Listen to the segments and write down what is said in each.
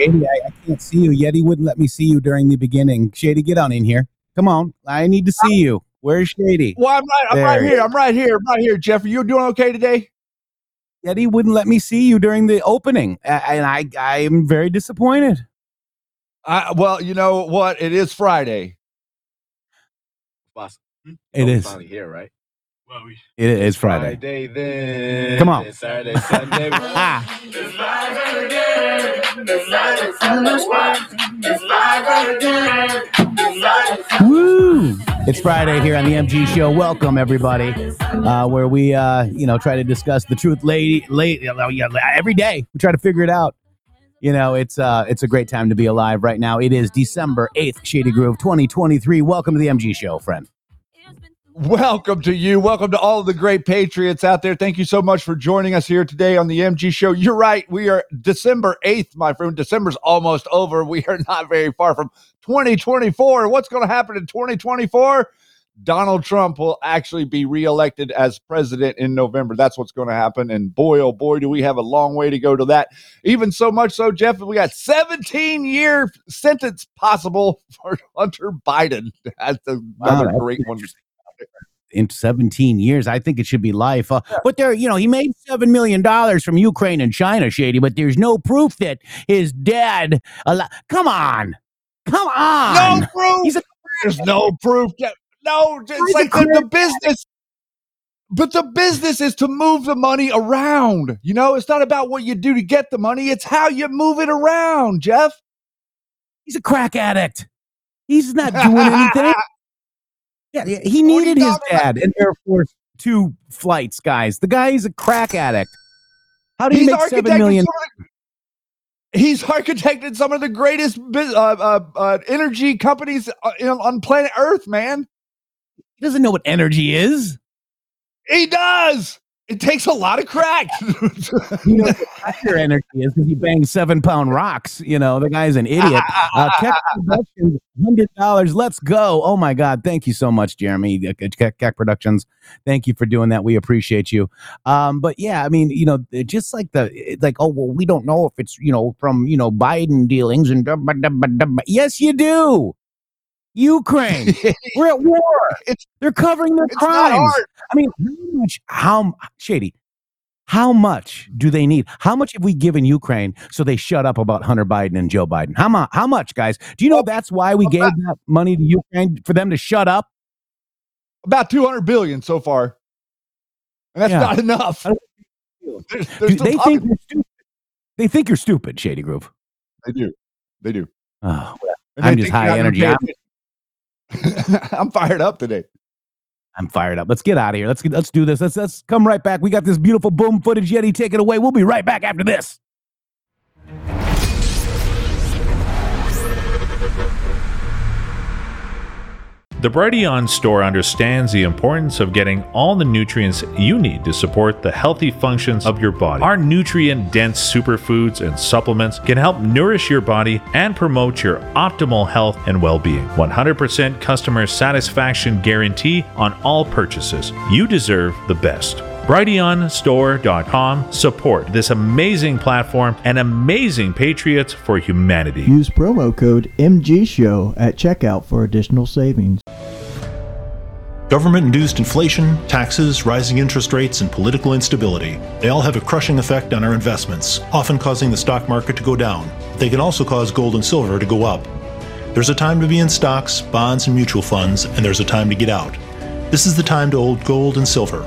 Shady, I, I can't see you. Yeti wouldn't let me see you during the beginning. Shady, get on in here. Come on. I need to see you. Where's Shady? Well, I'm right. I'm There right here. I'm right here. I'm right here, Jeff. Are you doing okay today? Yeti wouldn't let me see you during the opening. And I I am very disappointed. I, well, you know what? It is Friday. Boss. It finally here, right? Well, we It is Friday. Friday then. Come on. Then Saturday, Sunday. Ah, woo! It's Friday here on the MG Show. Welcome everybody, uh, where we uh, you know try to discuss the truth lady, late, every day. We try to figure it out. You know, it's uh, it's a great time to be alive right now. It is December eighth, Shady Groove, twenty twenty three. Welcome to the MG Show, friend. Welcome to you. Welcome to all of the great patriots out there. Thank you so much for joining us here today on the MG Show. You're right. We are December 8th, my friend. December's almost over. We are not very far from 2024. What's going to happen in 2024? Donald Trump will actually be reelected as president in November. That's what's going to happen. And boy, oh boy, do we have a long way to go to that. Even so much so, Jeff, we got 17 year sentence possible for Hunter Biden. That's another Wow, that's great one. In 17 years. I think it should be life. Uh, but there, you know, he made $7 million from Ukraine and China, Shady, but there's no proof that his dad. Al- Come on. Come on. No proof. A- There's no proof. Yeah, No, it's like the, the business. But the business is to move the money around. You know, it's not about what you do to get the money, it's how you move it around, Jeff. He's a crack addict. He's not doing anything. Yeah, he What are you needed his dad in Air Force Two flights, guys. The guy is a crack addict. How do you He's make seven million? some of the, he's architected some of the greatest uh, uh, uh, energy companies uh, on planet Earth, man. He doesn't know what energy is. He does. It takes a lot of crack. you know, what higher energy is he bangs seven pound rocks. You know, the guy's an idiot. Uh, Keck Productions, hundred dollars. Let's go. Oh my God! Thank you so much, Jeremy. uh, Keck, Keck Productions. Thank you for doing that. We appreciate you. Um, but yeah, I mean, you know, just like the like, oh well, we don't know if it's you know from you know Biden dealings and yes, you do. Ukraine, we're at war. It's- They're covering their crimes. I mean, how much? How shady? How much do they need? How much have we given Ukraine so they shut up about Hunter Biden and Joe Biden? How much? How much, guys? Do you know that's why we gave that money to Ukraine for them to shut up? About 200 billion so far. And that's Yeah. not enough. I There's, there's Do they think you're stupid. They think you're stupid, Shady Groove. they do. They do. Oh, I'm just high energy. I'm. I'm fired up today. I'm fired up. Let's get out of here. Let's get, let's do this. Let's let's come right back. We got this beautiful boom footage. Yeti, take it away. We'll be right back after this. The Brighteon store understands the importance of getting all the nutrients you need to support the healthy functions of your body. Our nutrient dense superfoods and supplements can help nourish your body and promote your optimal health and well being. 100% customer satisfaction guarantee on all purchases. You deserve the best. BrighteonStore.com support this amazing platform and amazing patriots for humanity. Use promo code MGSHOW at checkout for additional savings. Government induced inflation, taxes, rising interest rates, and political instability. They all have a crushing effect on our investments, often causing the stock market to go down. They can also cause gold and silver to go up. There's a time to be in stocks, bonds, and mutual funds, and there's a time to get out. This is the time to hold gold and silver.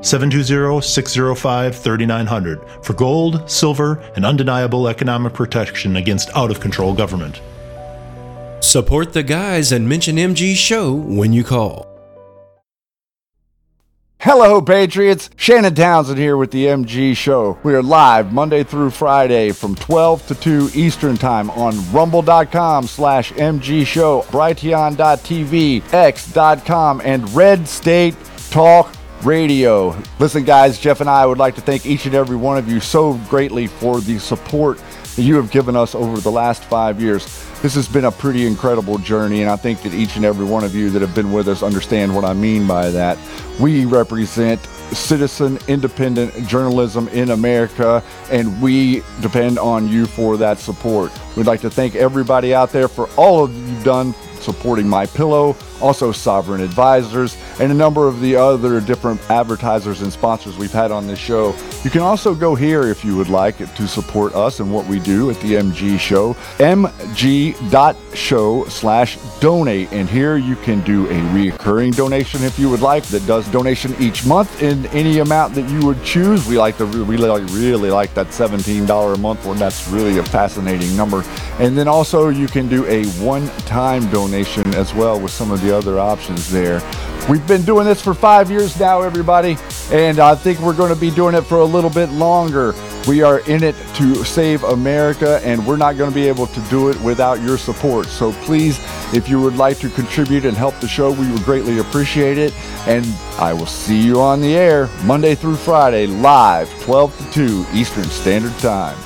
720 605 3900 for gold, silver, and undeniable economic protection against out of control government. Support the guys and mention MG Show when you call. Hello, Patriots. Shannon Townsend here with the MG Show. We are live Monday through Friday from 12 to 2 Eastern Time on rumble.com slash MG Show, brighteon.tv, x.com, and Red State Talk Radio. Listen, guys, Jeff and I would like to thank each and every one of you so greatly for the support that you have given us over the last five years. This has been a pretty incredible journey, and I think that each and every one of you that have been with us understand what I mean by that. We represent citizen independent journalism in America, and we depend on you for that support. We'd like to thank everybody out there for all of you've done supporting My Pillow, also Sovereign Advisors, and a number of the other different advertisers and sponsors we've had on this show. You can also go here if you would like to support us and what we do at the MG Show, mg.show slash donate. And here you can do a reoccurring donation if you would like that does donation each month in any amount that you would choose. We like to we really, really like that $17 a month one. That's really a fascinating number. And then also you can do a one-time donation as well with some of the other options there. We've been doing this for five years now, everybody, and I think we're going to be doing it for a little bit longer. We are in it to save America, and we're not going to be able to do it without your support. So please, if you would like to contribute and help the show, we would greatly appreciate it. And I will see you on the air Monday through Friday, live, 12 to 2 Eastern Standard Time.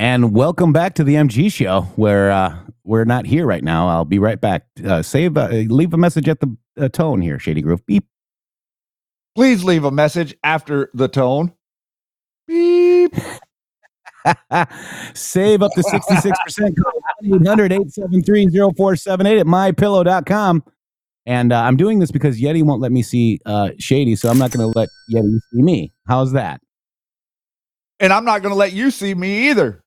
And welcome back to the MG show where uh, we're not here right now. I'll be right back. Uh, save, uh, leave a message at the uh, tone here, Shady Groove. Beep. Please leave a message after the tone. Beep. Save up to 66%. Call 800 873 0478 at mypillow.com. And uh, I'm doing this because Yeti won't let me see uh, Shady, so I'm not going to let Yeti see me. How's that? And I'm not going to let you see me either.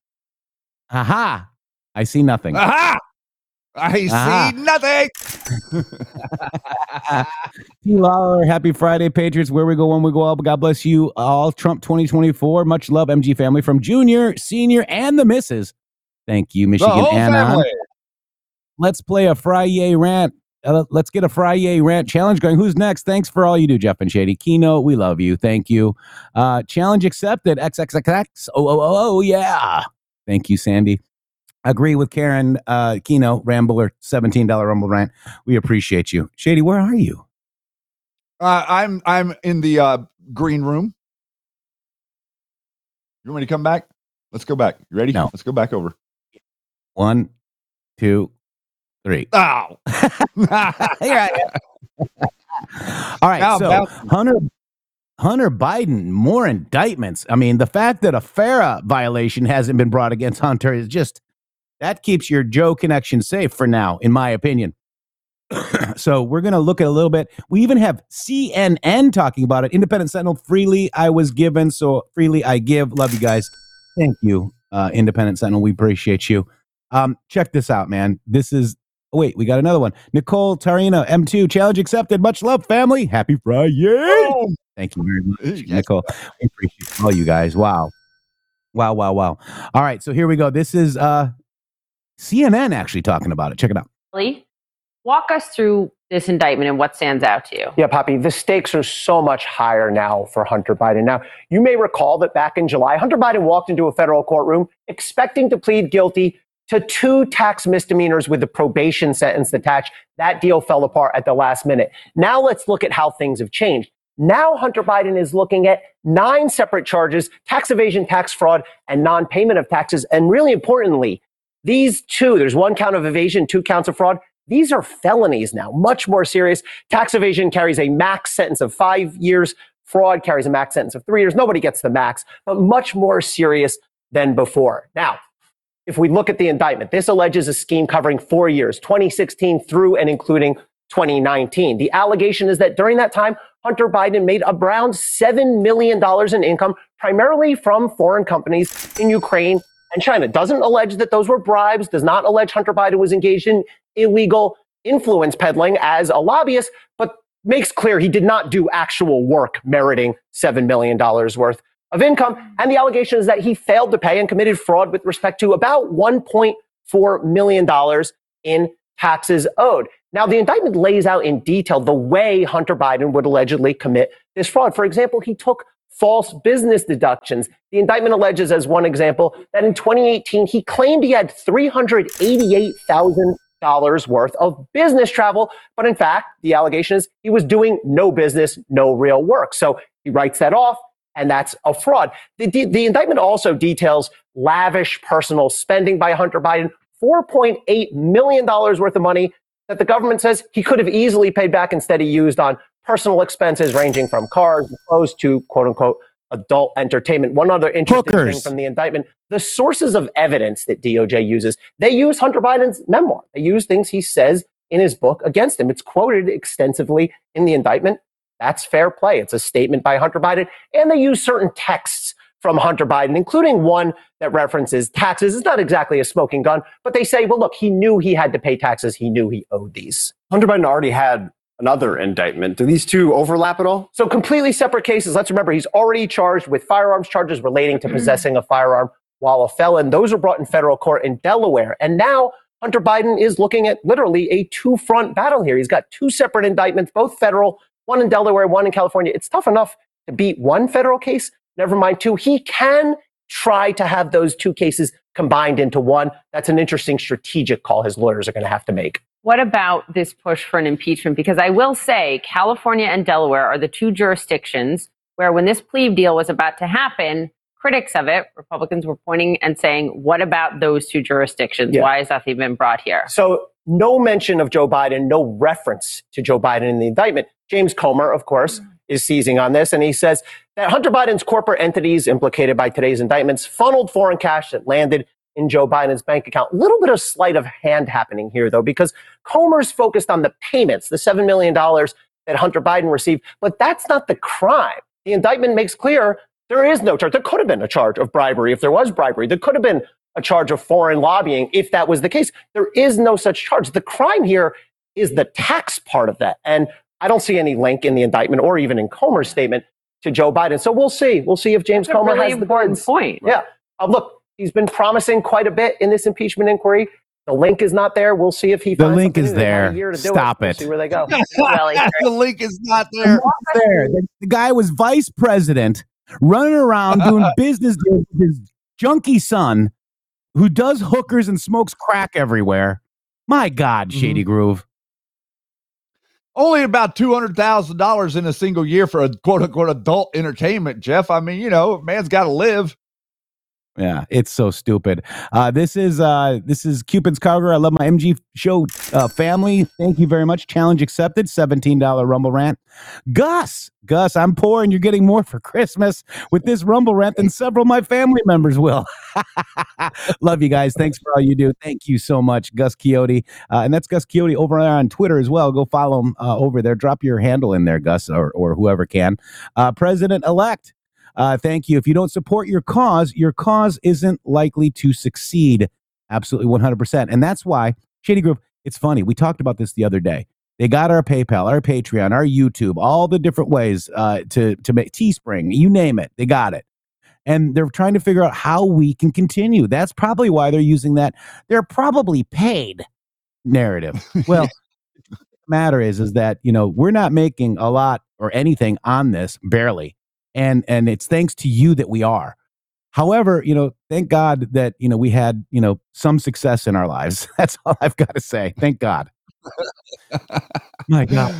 Aha! I see nothing. Aha! I Aha. see nothing. T. Lawler, happy Friday, Patriots. Where we go, when we go up. God bless you all. Trump 2024. Much love, MG family, from Junior, Senior, and the Misses. Thank you, Michigan family. Let's play a Friday rant. Uh, let's get a Friday rant challenge going. Who's next? Thanks for all you do, Jeff and Shady. Keynote, we love you. Thank you. Uh, challenge accepted. XXXX. Oh, oh, oh, oh, yeah. Thank you, Sandy. Agree with Karen uh, Keno, Rambler, $17 Rumble rant. We appreciate you. Shady, where are you? Uh, I'm I'm in the uh, green room. You want me to come back? Let's go back. You ready? No. Let's go back over. One, two, three. Here I am. All right. Now so Hunter Hunter Biden, more indictments. I mean, the fact that a FARA violation hasn't been brought against Hunter is just that keeps your Joe connection safe for now, in my opinion. so we're going to look at a little bit. We even have CNN talking about it. Independent Sentinel freely I was given, so freely I give. Love you guys. Thank you, uh, Independent Sentinel. We appreciate you. Um, check this out, man. This is oh, wait, we got another one. Nicole Tarina, M2, challenge accepted. Much love, family. Happy Friday. Thank you very much, Yes. Nicole. We appreciate all you guys. Wow. Wow, wow, wow. All right, so here we go. This is uh CNN actually talking about it. Check it out. Lee, walk us through this indictment and what stands out to you. Yeah, Poppy, the stakes are so much higher now for Hunter Biden. Now, you may recall that back in July, Hunter Biden walked into a federal courtroom expecting to plead guilty to two tax misdemeanors with a probation sentence attached. That deal fell apart at the last minute. Now let's look at how things have changed. Now Hunter Biden is looking at nine separate charges, tax evasion, tax fraud, and non-payment of taxes. And really importantly, these two, there's one count of evasion, two counts of fraud. These are felonies now, much more serious. Tax evasion carries a max sentence of five years. Fraud carries a max sentence of three years. Nobody gets the max, but much more serious than before. Now, if we look at the indictment, this alleges a scheme covering four years, 2016 through and including 2019. The allegation is that during that time, Hunter Biden made around $7 million in income, primarily from foreign companies in Ukraine and China. Doesn't allege that those were bribes, does not allege Hunter Biden was engaged in illegal influence peddling as a lobbyist, but makes clear he did not do actual work meriting $7 million worth of income. And the allegation is that he failed to pay and committed fraud with respect to about $1.4 million in taxes owed. Now, the indictment lays out in detail the way Hunter Biden would allegedly commit this fraud. For example, he took false business deductions. The indictment alleges, as one example, that in 2018, he claimed he had $388,000 worth of business travel. But in fact, the allegation is he was doing no business, no real work. So he writes that off. And that's a fraud. The, the, the indictment also details lavish personal spending by Hunter Biden, $4.8 million worth of money that the government says he could have easily paid back instead he used on personal expenses ranging from cars and clothes to quote unquote adult entertainment. One other interesting thing from the indictment, the sources of evidence that DOJ uses, they use Hunter Biden's memoir. They use things he says in his book against him. It's quoted extensively in the indictment. That's fair play. It's a statement by Hunter Biden. And they use certain texts from Hunter Biden, including one that references taxes. It's not exactly a smoking gun, but they say, well, look, he knew he had to pay taxes. He knew he owed these. Hunter Biden already had another indictment. Do these two overlap at all? So completely separate cases. Let's remember he's already charged with firearms charges relating to mm. possessing a firearm while a felon. Those are brought in federal court in Delaware. And now Hunter Biden is looking at literally a two front battle here. He's got two separate indictments, both federal, one in Delaware, one in California. It's tough enough to beat one federal case, never mind two. He can try to have those two cases combined into one. That's an interesting strategic call his lawyers are going to have to make. What about this push for an impeachment? Because I will say California and Delaware are the two jurisdictions where, when this plea deal was about to happen, critics of it, Republicans were pointing and saying, What about those two jurisdictions? Yeah. Why is that even brought here? So no mention of Joe Biden, no reference to Joe Biden in the indictment. James Comer, of course, mm. Is seizing on this, and he says that Hunter Biden's corporate entities implicated by today's indictments funneled foreign cash that landed in Joe Biden's bank account. A little bit of sleight of hand happening here, though, because Comer's focused on the payments, the $7 million that Hunter Biden received, but that's not the crime. The indictment makes clear there is no charge. There could have been a charge of bribery if there was bribery. There could have been a charge of foreign lobbying if that was the case. There is no such charge. The crime here is the tax part of that. And I don't see any link in the indictment or even in Comer's statement to Joe Biden. So we'll see. We'll see if James That's a Comer really has the important goods. point. Yeah. Uh, look, he's been promising quite a bit in this impeachment inquiry. The link is not there. We'll see if he The finds link is new. They got a there. year to do Stop We'll it. see where they go. the link is not there. there. The, the guy was vice president, running around doing business with his junkie son, who does hookers and smokes crack everywhere. My God, Shady Groove. Only about two hundred thousand dollars in a single year for a quote unquote adult entertainment, Jeff. I mean, you know, man's got to live. Yeah, it's so stupid. Uh, this is uh, this is Cupid's Cargo. I love my MG show uh, family. Thank you very much. Challenge accepted. Seventeen dollar Rumble rant. Gus, Gus, I'm poor and you're getting more for Christmas with this Rumble rant than several of my family members will. love you guys. Thanks for all you do. Thank you so much, Gus Quixote. Uh, and that's Gus Quixote over there on Twitter as well. Go follow him uh, over there. Drop your handle in there, Gus, or or whoever can. Uh, President elect. Uh, thank you. If you don't support your cause, your cause isn't likely to succeed. Absolutely 100%. And that's why, Shady Group, it's funny. We talked about this the other day. They got our PayPal, our Patreon, our YouTube, all the different ways uh, to, to make Teespring, you name it. They got it. And they're trying to figure out how we can continue. That's probably why they're using that. They're probably paid narrative. Well, the matter is, is that, you know, we're not making a lot or anything on this, barely and and it's thanks to you that we are however you know thank god that you know we had you know some success in our lives that's all i've got to say thank god my god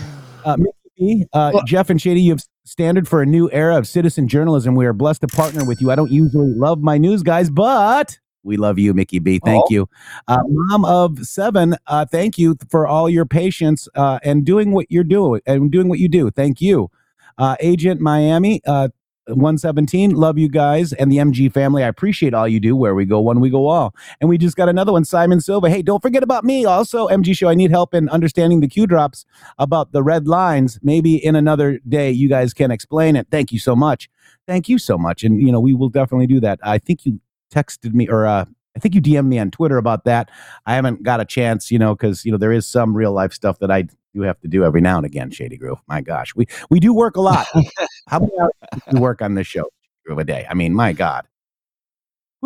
uh, Mickey B, uh, jeff and shady you have standard for a new era of citizen journalism we are blessed to partner with you i don't usually love my news guys but we love you, Mickey B. Thank Oh. you. Uh, Mom of seven, uh, thank you for all your patience uh, and doing what you're doing and doing what you do. Thank you. Uh, Agent Miami, uh, 117, love you guys and the MG family. I appreciate all you do. Where we go, one, we go all. And we just got another one, Simon Silva. Hey, don't forget about me. Also, MG Show, I need help in understanding the Q drops about the red lines. Maybe in another day, you guys can explain it. Thank you so much. Thank you so much. And, you know, we will definitely do that. I think you texted me or, uh, I think you DM'd me on Twitter about that. I haven't got a chance, you know, because you know there is some real life stuff that I do have to do every now and again. Shady Grove, my gosh, we we do work a lot. How many hours do you work on this show Grove, a day? I mean, my God.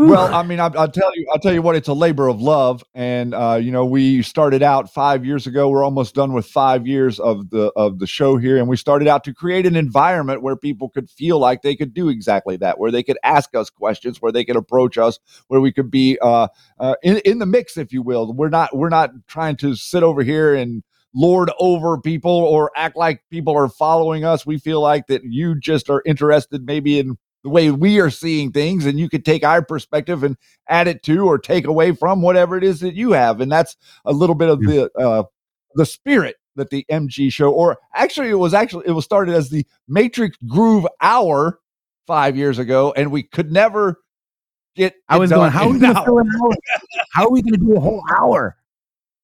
Well, I mean, I, I'll tell you, I'll tell you what, it's a labor of love, and uh, you know, we started out five years ago. We're almost done with five years of the of the show here, and we started out to create an environment where people could feel like they could do exactly that, where they could ask us questions, where they could approach us, where we could be uh, uh, in in the mix, if you will. We're not we're not trying to sit over here and lord over people or act like people are following us. We feel like that you just are interested maybe in the way we are seeing things and you could take our perspective and add it to or take away from whatever it is that you have and that's a little bit of the uh the spirit that the MG show or actually it was actually it was started as the Matrix Groove Hour 5 years ago and we could never get I was going, how are we gonna hour. fill an hour? How are we going to do a whole hour?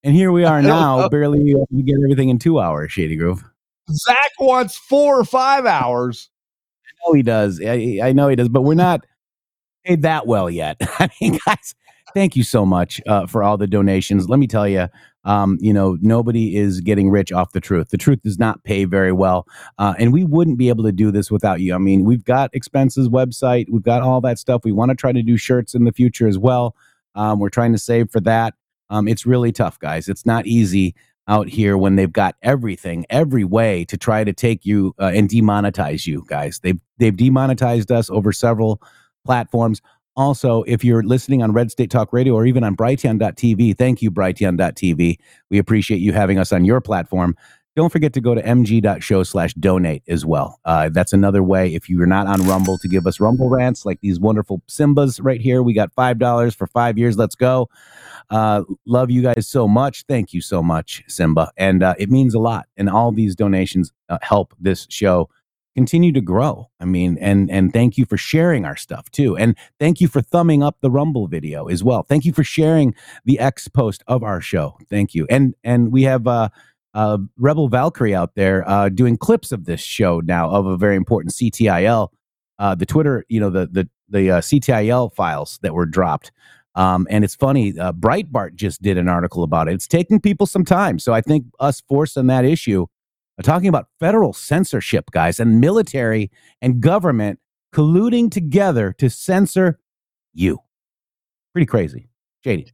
And here we are now, barely uh, we get everything in two hours. Shady Grove. Zach wants 4 or 5 hours know he does. I, I know he does, but we're not paid that well yet. I mean, guys, thank you so much uh, for all the donations. Let me tell you, um, you know, nobody is getting rich off the truth. The truth does not pay very well, uh, and we wouldn't be able to do this without you. I mean, we've got expenses, website, we've got all that stuff. We want to try to do shirts in the future as well. Um, we're trying to save for that. Um, it's really tough, guys. It's not easy out here when they've got everything, every way to try to take you uh, and demonetize you, guys. They've they've demonetized us over several platforms. Also, if you're listening on Red State Talk Radio or even on Brighteon.tv, thank you, Brighteon.tv. We appreciate you having us on your platform. Don't forget to go to mg.show slash donate as well. Uh, that's another way, if you're not on Rumble, to give us Rumble rants like these wonderful Simbas right here. We got $5 for five years. Let's go. Uh, love you guys so much. Thank you so much, Simba. And uh, it means a lot. And all these donations uh, help this show continue to grow. I mean, and and thank you for sharing our stuff too, and thank you for thumbing up the Rumble video as well. Thank you for sharing the X post of our show. Thank you, and and we have uh, uh, Rebel Valkyrie out there uh, doing clips of this show now of a very important CTIL, uh, the Twitter, you know, the the the uh, CTIL files that were dropped. Um, and it's funny, uh, Breitbart just did an article about it. It's taking people some time. So I think us forcing that issue, uh, talking about federal censorship, guys, and military and government colluding together to censor you. Pretty crazy. Shady.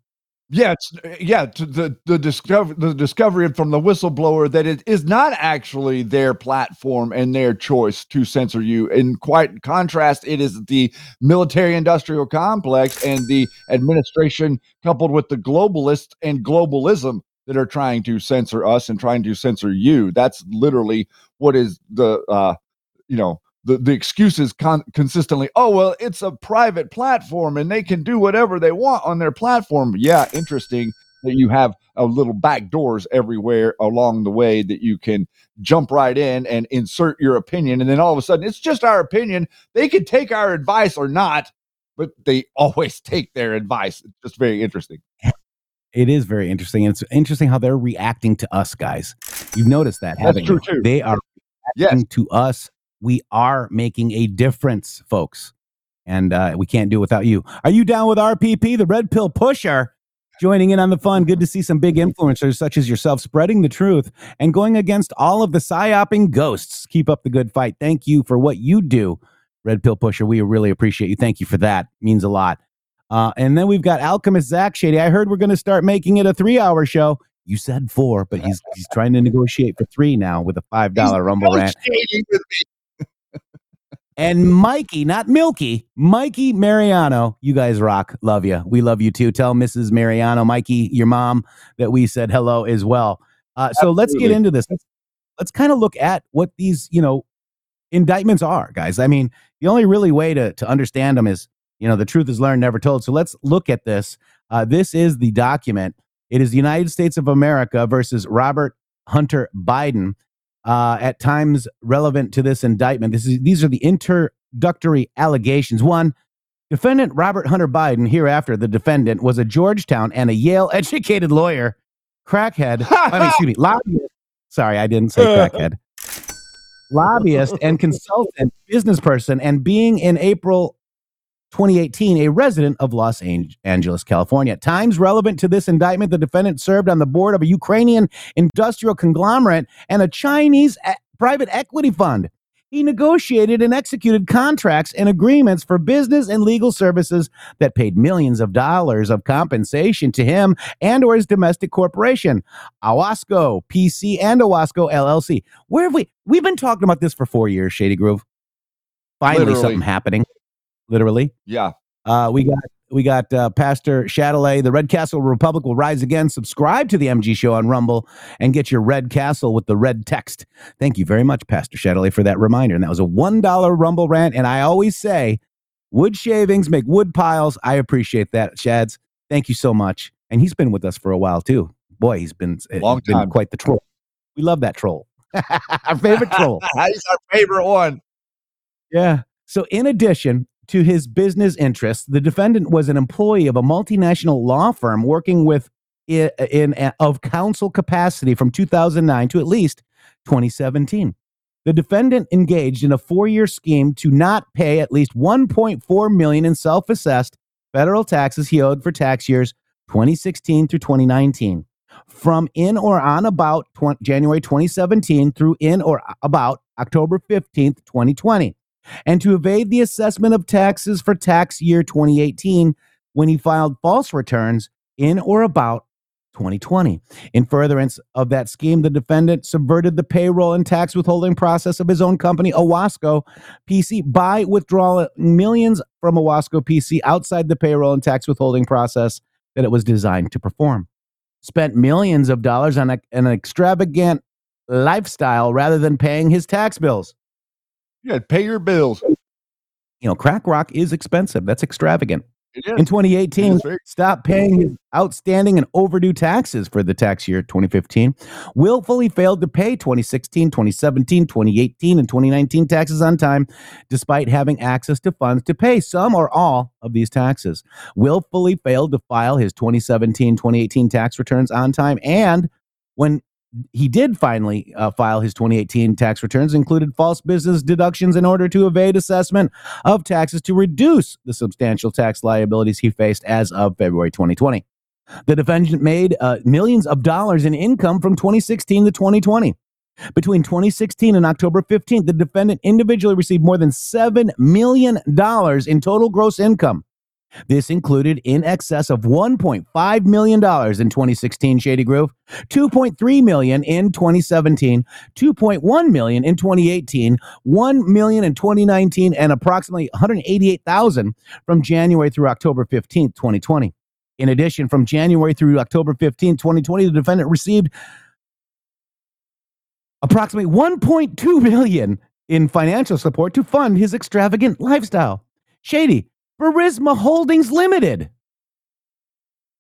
Yeah, yeah. The the discover the discovery from the whistleblower that it is not actually their platform and their choice to censor you. In quite contrast, it is the military-industrial complex and the administration coupled with the globalists and globalism that are trying to censor us and trying to censor you. That's literally what is the uh, you know the, the excuses con- consistently oh well it's a private platform and they can do whatever they want on their platform yeah interesting that you have a little back doors everywhere along the way that you can jump right in and insert your opinion and then all of a sudden it's just our opinion they could take our advice or not but they always take their advice it's just very interesting It is very interesting. And it's interesting how they're reacting to us, guys. You've noticed that, That's haven't true, you? too. They are reacting to us. We are making a difference, folks. And uh, we can't do it without you. Are you down with RPP, the red pill pusher? Joining in on the fun. Good to see some big influencers such as yourself spreading the truth and going against all of the psyoping ghosts. Keep up the good fight. Thank you for what you do, Red Pill Pusher. We really appreciate you. Thank you for that. Means a lot. Uh, and then we've got Alchemist Zach Shady. I heard we're going to start making it a three-hour show. You said four, but he's he's trying to negotiate for three now with a five dollar Rumble rant. And Mikey, not Milky, Mikey Mariano. You guys rock. Love you. We love you too. Tell Mrs. Mariano, Mikey, your mom, that we said hello as well. Uh, so let's get into this. Let's, let's kind of look at what these, you know, indictments are, guys. I mean, the only really way to, to understand them is, you know, the truth is learned, never told. So let's look at this. Uh, this is the document. It is the United States of America versus Robert Hunter Biden. Uh, at times relevant to this indictment. This is these are the introductory allegations. One, defendant Robert Hunter Biden, hereafter the defendant, was a Georgetown and a Yale educated lawyer, crackhead. I mean, excuse me, lobbyist. Sorry, I didn't say crackhead. lobbyist and consultant business person, and being in April 2018 a resident of Los Angeles, California. Times relevant to this indictment, the defendant served on the board of a Ukrainian industrial conglomerate and a Chinese private equity fund. He negotiated and executed contracts and agreements for business and legal services that paid millions of dollars of compensation to him and or his domestic corporation, Owasco PC and Owasco LLC. Where have we we've been talking about this for 4 years, Shady Groove. Finally Literally. something happening. Literally. yeah Uh, we got we got uh, Pastor Chatelet. The Red Castle Republic will rise again. Subscribe to the MG Show on Rumble and get your Red Castle with the red text. Thank you very much, Pastor Chatelet, for that reminder. And that was a one dollar Rumble rant. And I always say, wood shavings make wood piles. I appreciate that, Shads. Thank you so much. And he's been with us for a while too. Boy, he's been Long he's been time. quite the troll. We love that troll. Our favorite troll. he's our favorite one Yeah. So, in addition to his business interests, the defendant was an employee of a multinational law firm working with i- in of counsel capacity from 2009 to at least 2017. The defendant engaged in a four-year scheme to not pay at least 1.4 million in self-assessed federal taxes he owed for tax years 2016 through 2019 from in or on about January 2017 through in or about October 15th, 2020, and to evade the assessment of taxes for tax year 2018 when he filed false returns in or about 2020. In furtherance of that scheme, the defendant subverted the payroll and tax withholding process of his own company, Owasco PC, by withdrawing millions from Owasco PC outside the payroll and tax withholding process that it was designed to perform spent millions of dollars on a, an extravagant lifestyle rather than paying his tax bills. Yeah pay your bills You know, crack rock is expensive. That's extravagant. In 2018, stop paying his outstanding and overdue taxes for the tax year 2015. Willfully failed to pay 2016, 2017, 2018, and 2019 taxes on time, despite having access to funds to pay some or all of these taxes. Willfully failed to file his 2017, 2018 tax returns on time, and when he did finally uh, file his 2018 tax returns included false business deductions in order to evade assessment of taxes to reduce the substantial tax liabilities he faced as of February 2020. The defendant made uh, millions of dollars in income from 2016 to 2020. Between 2016 and October 15th, the defendant individually received more than $7 million in total gross income. This included in excess of $1.5 million in 2016 Shady Groove, 2.3 million in 2017, 2.1 million in 2018, 1 million in 2019, and approximately 188,000 from January through October 15, 2020. In addition, from January through October 15, 2020, the defendant received approximately 1.2 billion in financial support to fund his extravagant lifestyle. Shady, Burisma Holdings Limited.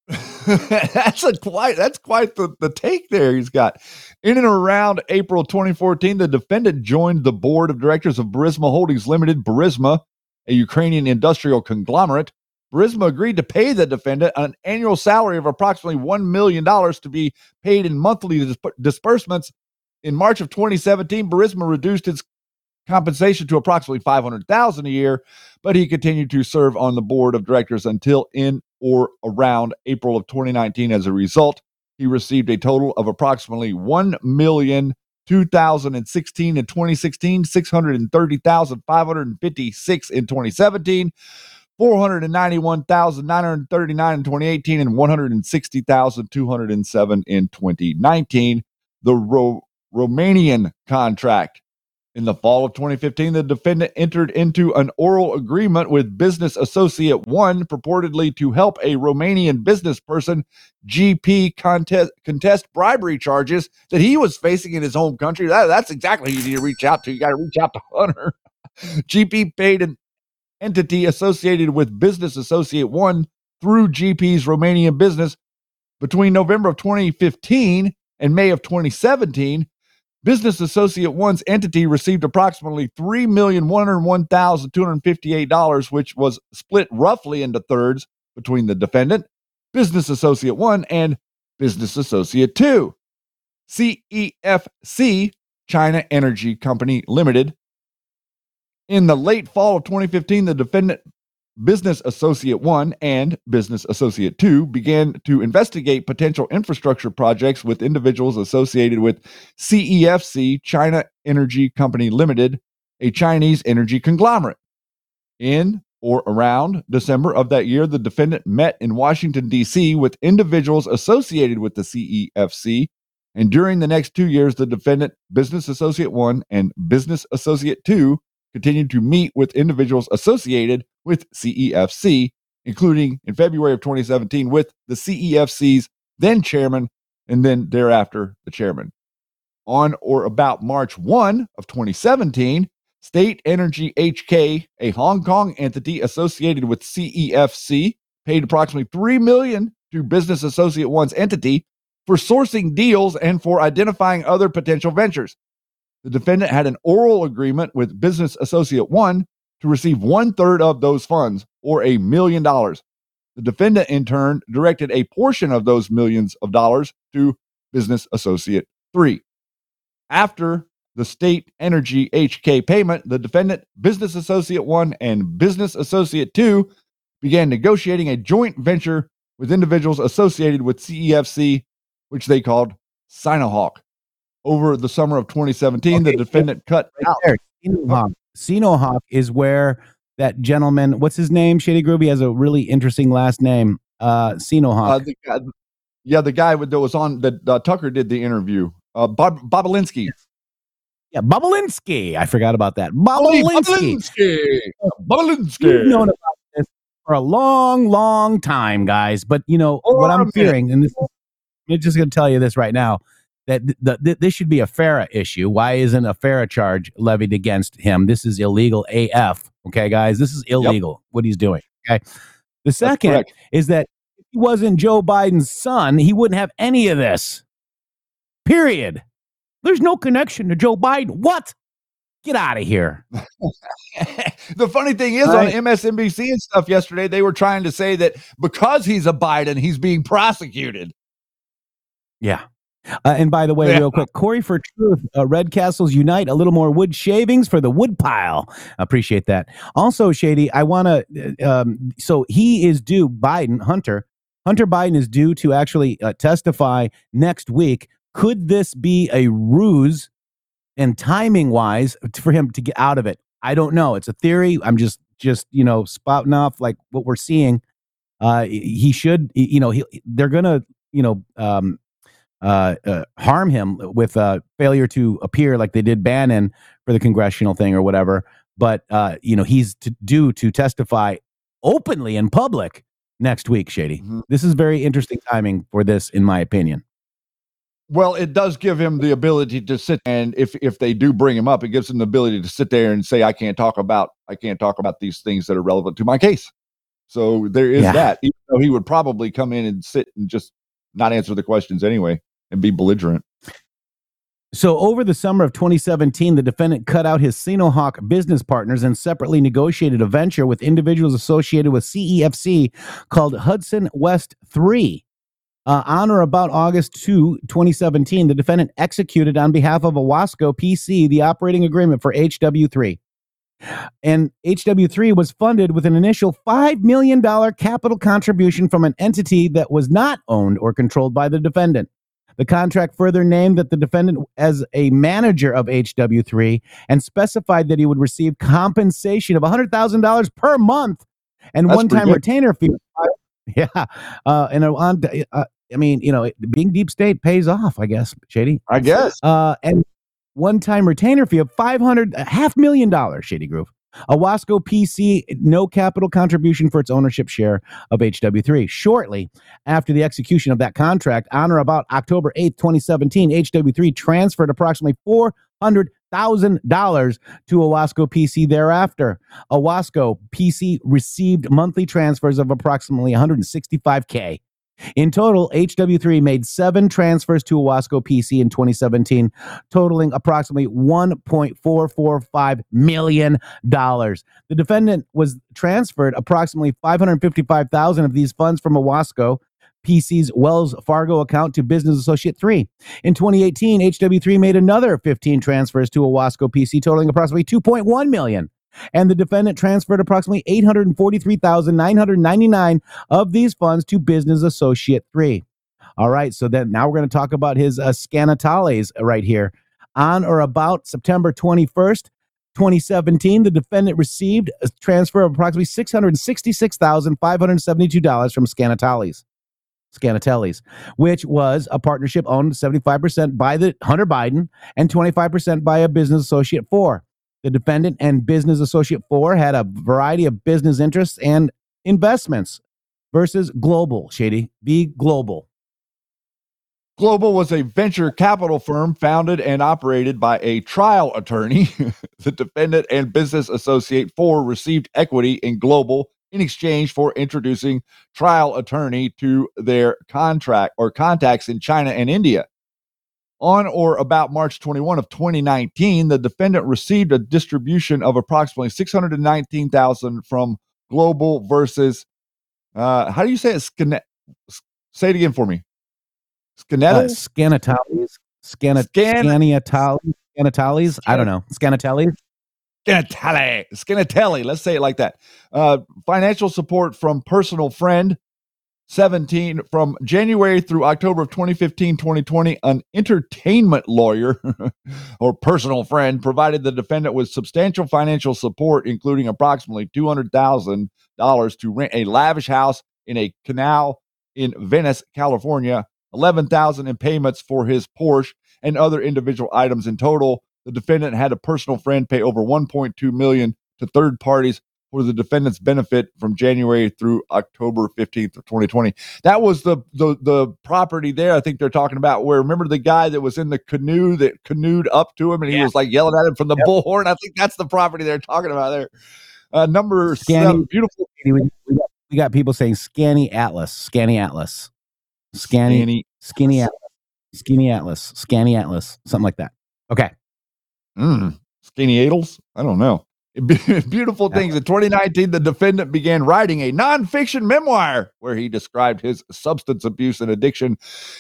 that's a quite that's quite the, the take there he's got. In and around April 2014, the defendant joined the board of directors of Burisma Holdings Limited, Burisma, a Ukrainian industrial conglomerate. Burisma agreed to pay the defendant an annual salary of approximately $1 million to be paid in monthly dis- disbursements. In March of 2017, Burisma reduced its compensation to approximately 500,000 a year, but he continued to serve on the board of directors until in or around April of 2019 as a result, he received a total of approximately 1 million 2016 and 2016 630,556 in 2017 491,939 in 2018 and 160,207 in 2019 the Ro- Romanian contract in the fall of 2015, the defendant entered into an oral agreement with Business Associate One, purportedly to help a Romanian business person, GP, contest, contest bribery charges that he was facing in his home country. That, that's exactly who you need to reach out to. You got to reach out to Hunter. GP paid an entity associated with Business Associate One through GP's Romanian business between November of 2015 and May of 2017 Business Associate One's entity received approximately $3,101,258, which was split roughly into thirds between the defendant, Business Associate One, and Business Associate Two. CEFC, China Energy Company Limited. In the late fall of 2015, the defendant Business Associate 1 and Business Associate 2 began to investigate potential infrastructure projects with individuals associated with CEFC, China Energy Company Limited, a Chinese energy conglomerate. In or around December of that year, the defendant met in Washington, D.C. with individuals associated with the CEFC. And during the next two years, the defendant, Business Associate 1 and Business Associate 2, continued to meet with individuals associated with CEFC, including in February of 2017 with the CEFC's then chairman and then thereafter the chairman. On or about March 1 of 2017, State Energy HK, a Hong Kong entity associated with CEFC, paid approximately 3 million to Business Associate 1's entity for sourcing deals and for identifying other potential ventures. The defendant had an oral agreement with Business Associate 1 to receive one third of those funds, or a million dollars. The defendant, in turn, directed a portion of those millions of dollars to Business Associate 3. After the State Energy HK payment, the defendant, Business Associate 1 and Business Associate 2, began negotiating a joint venture with individuals associated with CEFC, which they called Sinohawk. Over the summer of 2017, okay, the defendant cut right out. There, Sinohawk. Is where that gentleman, what's his name? Shady Groovy has a really interesting last name. Uh, Sinohawk. Uh, the yeah, the guy that was on that uh, Tucker did the interview. Uh, Bob Bobulinski. Yeah, Bobulinski. I forgot about that. Bobulinski. Bobulinski. You've known about this for a long, long time, guys. But you know what I'm fearing, and this is, I'm just going to tell you this right now that the, the, this should be a FARA issue. Why isn't a FARA charge levied against him? This is illegal AF. Okay, guys, this is illegal yep. what he's doing. Okay. The second is that if he wasn't Joe Biden's son, he wouldn't have any of this. Period. There's no connection to Joe Biden. What? Get out of here. the funny thing is Right. on MSNBC and stuff yesterday, they were trying to say that because he's a Biden, he's being prosecuted. Yeah. Uh, and by the way, Yeah. real quick, Corey for Truth, uh, Red Castles Unite, a little more wood shavings for the wood pile. Appreciate that. Also, Shady, I want to, um, so he is due, Biden, Hunter, Hunter Biden is due to actually uh, testify next week. Could this be a ruse and timing wise for him to get out of it? I don't know. It's a theory. I'm just, just, you know, spouting off like what we're seeing. Uh, he should, you know, he, they're going to, you know, um, uh, uh, harm him with uh, failure to appear like they did Bannon for the congressional thing or whatever. But uh, you know he's to, due to testify openly in public next week. Shady, this is very interesting timing for this, in my opinion. Well, it does give him the ability to sit and if if they do bring him up, it gives him the ability to sit there and say, I can't talk about I can't talk about these things that are relevant to my case. So there is Yeah. that. Even though he would probably come in and sit and just not answer the questions anyway and be belligerent. So, over the summer of 2017, the defendant cut out his Sinohawk business partners and separately negotiated a venture with individuals associated with CEFC called Hudson West 3. Uh, on or about August 2, 2017, the defendant executed on behalf of Owasco PC the operating agreement for HW3. And HW3 was funded with an initial $5 million capital contribution from an entity that was not owned or controlled by the defendant. The contract further named that the defendant as a manager of HW3 and specified that he would receive compensation of $100,000 per month and That's one time retainer fee. Yeah. Uh, and on, uh, I mean, you know, being deep state pays off, I guess, Shady. I guess. Uh, and one time retainer fee of 500, a half million dollars, Shady Groove. Owasco PC, no capital contribution for its ownership share of HW3. Shortly after the execution of that contract, on or about October 8th, 2017, HW3 transferred approximately $400,000 to Owasco PC thereafter. Owasco PC received monthly transfers of approximately 165K. In total, HW3 made seven transfers to Owasco PC in 2017, totaling approximately $1.445 million. The defendant was transferred approximately 555,000 of these funds from Owasco PC's Wells Fargo account to Business Associate 3. In 2018, HW3 made another 15 transfers to Owasco PC, totaling approximately 2.1 million. And the defendant transferred approximately 843,999 of these funds to Business Associate 3. All right, so then now we're going to talk about his uh, Scanatales right here. On or about September 21st, 2017, the defendant received a transfer of approximately $666,572 from Scanatales. Scanatellis, which was a partnership owned 75% by the Hunter Biden and 25% by a business associate four. The defendant and business associate four had a variety of business interests and investments versus Global, Shady. Be Global. Global was a venture capital firm founded and operated by a trial attorney. the defendant and business associate four received equity in Global in exchange for introducing trial attorney to their contract or contacts in China and India. On or about March 21 of 2019, the defendant received a distribution of approximately 619,000 from Global versus uh, how do you say it? Scane- say it again for me. Uh, Scanetta? Scanatales. Scana- Scan- Scaniatales. Scanatales. I don't know. Scanatelli. Scanatelli. Scanatelli. Let's say it like that. Uh, financial support from personal friend 17 from January through October of 2015 2020. An entertainment lawyer or personal friend provided the defendant with substantial financial support, including approximately $200,000 to rent a lavish house in a canal in Venice, California, 11,000 in payments for his Porsche and other individual items in total. The defendant had a personal friend pay over 1.2 million to third parties for the defendant's benefit from January through October 15th of 2020. That was the the the property there I think they're talking about where remember the guy that was in the canoe that canoed up to him and he was like yelling at him from the bullhorn. I think that's the property they're talking about there. Uh, number Scanning- seven, beautiful We, we got we got people saying Scanny Atlas, Scanny Atlas, Scanny, Scanny- Skinny Atlas, Skinny Atlas, Scanny Atlas, something like that. Okay. Mm, skinny Adels? I don't know. Beautiful things. In 2019, the defendant began writing a nonfiction memoir where he described his substance abuse and addiction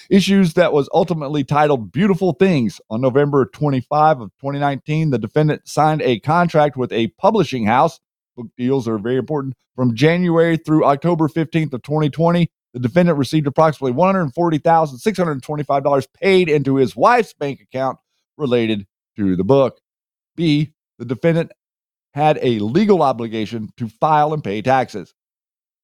issues that was ultimately titled Beautiful Things. On November 25 of 2019, the defendant signed a contract with a publishing house. Book deals are very important. From January through October 15th of 2020, the defendant received approximately $140,625 paid into his wife's bank account related to the book. B, the defendant had a legal obligation to file and pay taxes.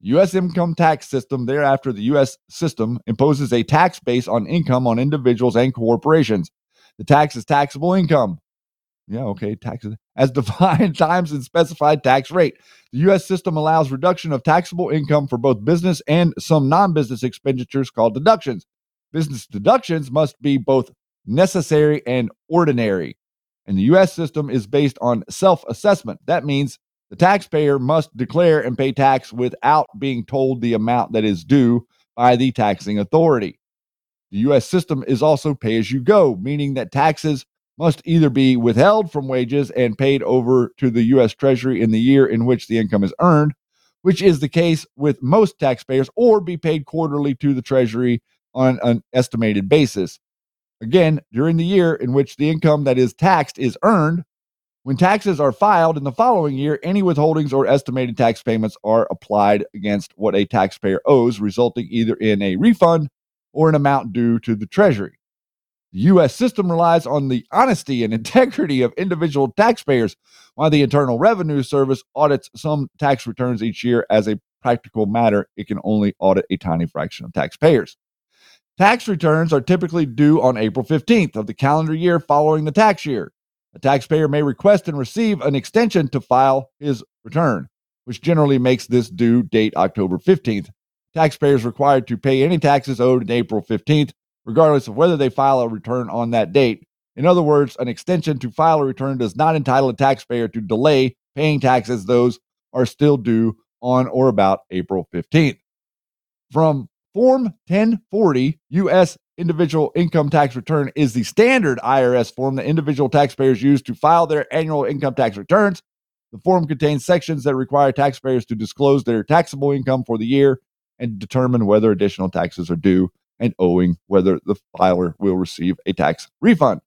U.S. income tax system, thereafter, the U.S. system imposes a tax base on income on individuals and corporations. The tax is taxable income. Yeah, okay, taxes as defined times and specified tax rate. The U.S. system allows reduction of taxable income for both business and some non business expenditures called deductions. Business deductions must be both necessary and ordinary. And the US system is based on self assessment. That means the taxpayer must declare and pay tax without being told the amount that is due by the taxing authority. The US system is also pay as you go, meaning that taxes must either be withheld from wages and paid over to the US Treasury in the year in which the income is earned, which is the case with most taxpayers, or be paid quarterly to the Treasury on an estimated basis. Again, during the year in which the income that is taxed is earned, when taxes are filed in the following year, any withholdings or estimated tax payments are applied against what a taxpayer owes, resulting either in a refund or an amount due to the Treasury. The U.S. system relies on the honesty and integrity of individual taxpayers, while the Internal Revenue Service audits some tax returns each year. As a practical matter, it can only audit a tiny fraction of taxpayers. Tax returns are typically due on April 15th of the calendar year following the tax year. A taxpayer may request and receive an extension to file his return, which generally makes this due date October 15th. Taxpayers required to pay any taxes owed in April 15th, regardless of whether they file a return on that date. In other words, an extension to file a return does not entitle a taxpayer to delay paying taxes. Those are still due on or about April 15th. From Form 1040 U.S. Individual Income Tax Return is the standard IRS form that individual taxpayers use to file their annual income tax returns. The form contains sections that require taxpayers to disclose their taxable income for the year and determine whether additional taxes are due and owing, whether the filer will receive a tax refund.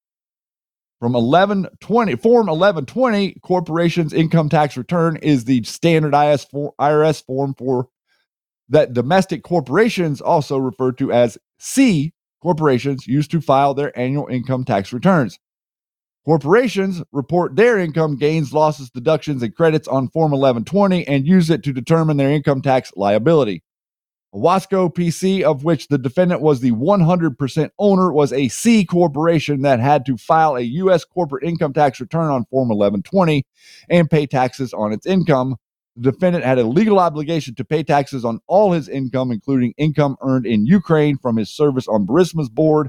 From 1120, Form 1120, Corporations Income Tax Return is the standard IRS form for that domestic corporations, also referred to as C corporations, use to file their annual income tax returns. Corporations report their income gains, losses, deductions, and credits on Form 1120 and use it to determine their income tax liability. Owasco PC, of which the defendant was the 100% owner, was a C corporation that had to file a U.S. corporate income tax return on Form 1120 and pay taxes on its income. The defendant had a legal obligation to pay taxes on all his income, including income earned in Ukraine from his service on Burisma's board,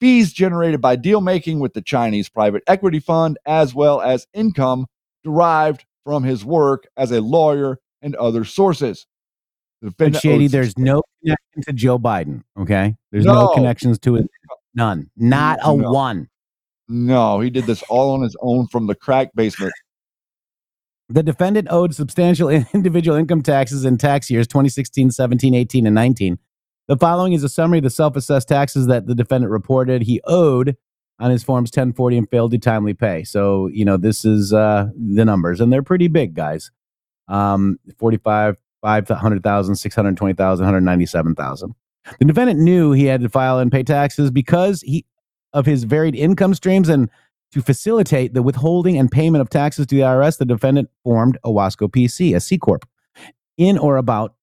fees generated by deal making with the Chinese private equity fund, as well as income derived from his work as a lawyer and other sources. The But defendant Shady, owed there's no connection to Joe Biden. Okay, there's no, No. connections to it. None. Not a No. one. No, he did this all on his own from the crack basement. The defendant owed substantial individual income taxes in tax years 2016, 17, 18, and 19. The following is a summary of the self assessed taxes that the defendant reported he owed on his forms 1040 and failed to timely pay. So, you know, this is uh, the numbers, and they're pretty big, guys. Um, 45, 500,000, 620,000, 197,000. The defendant knew he had to file and pay taxes because he of his varied income streams and to facilitate the withholding and payment of taxes to the IRS, the defendant formed a Wasco PC, a C Corp, in or about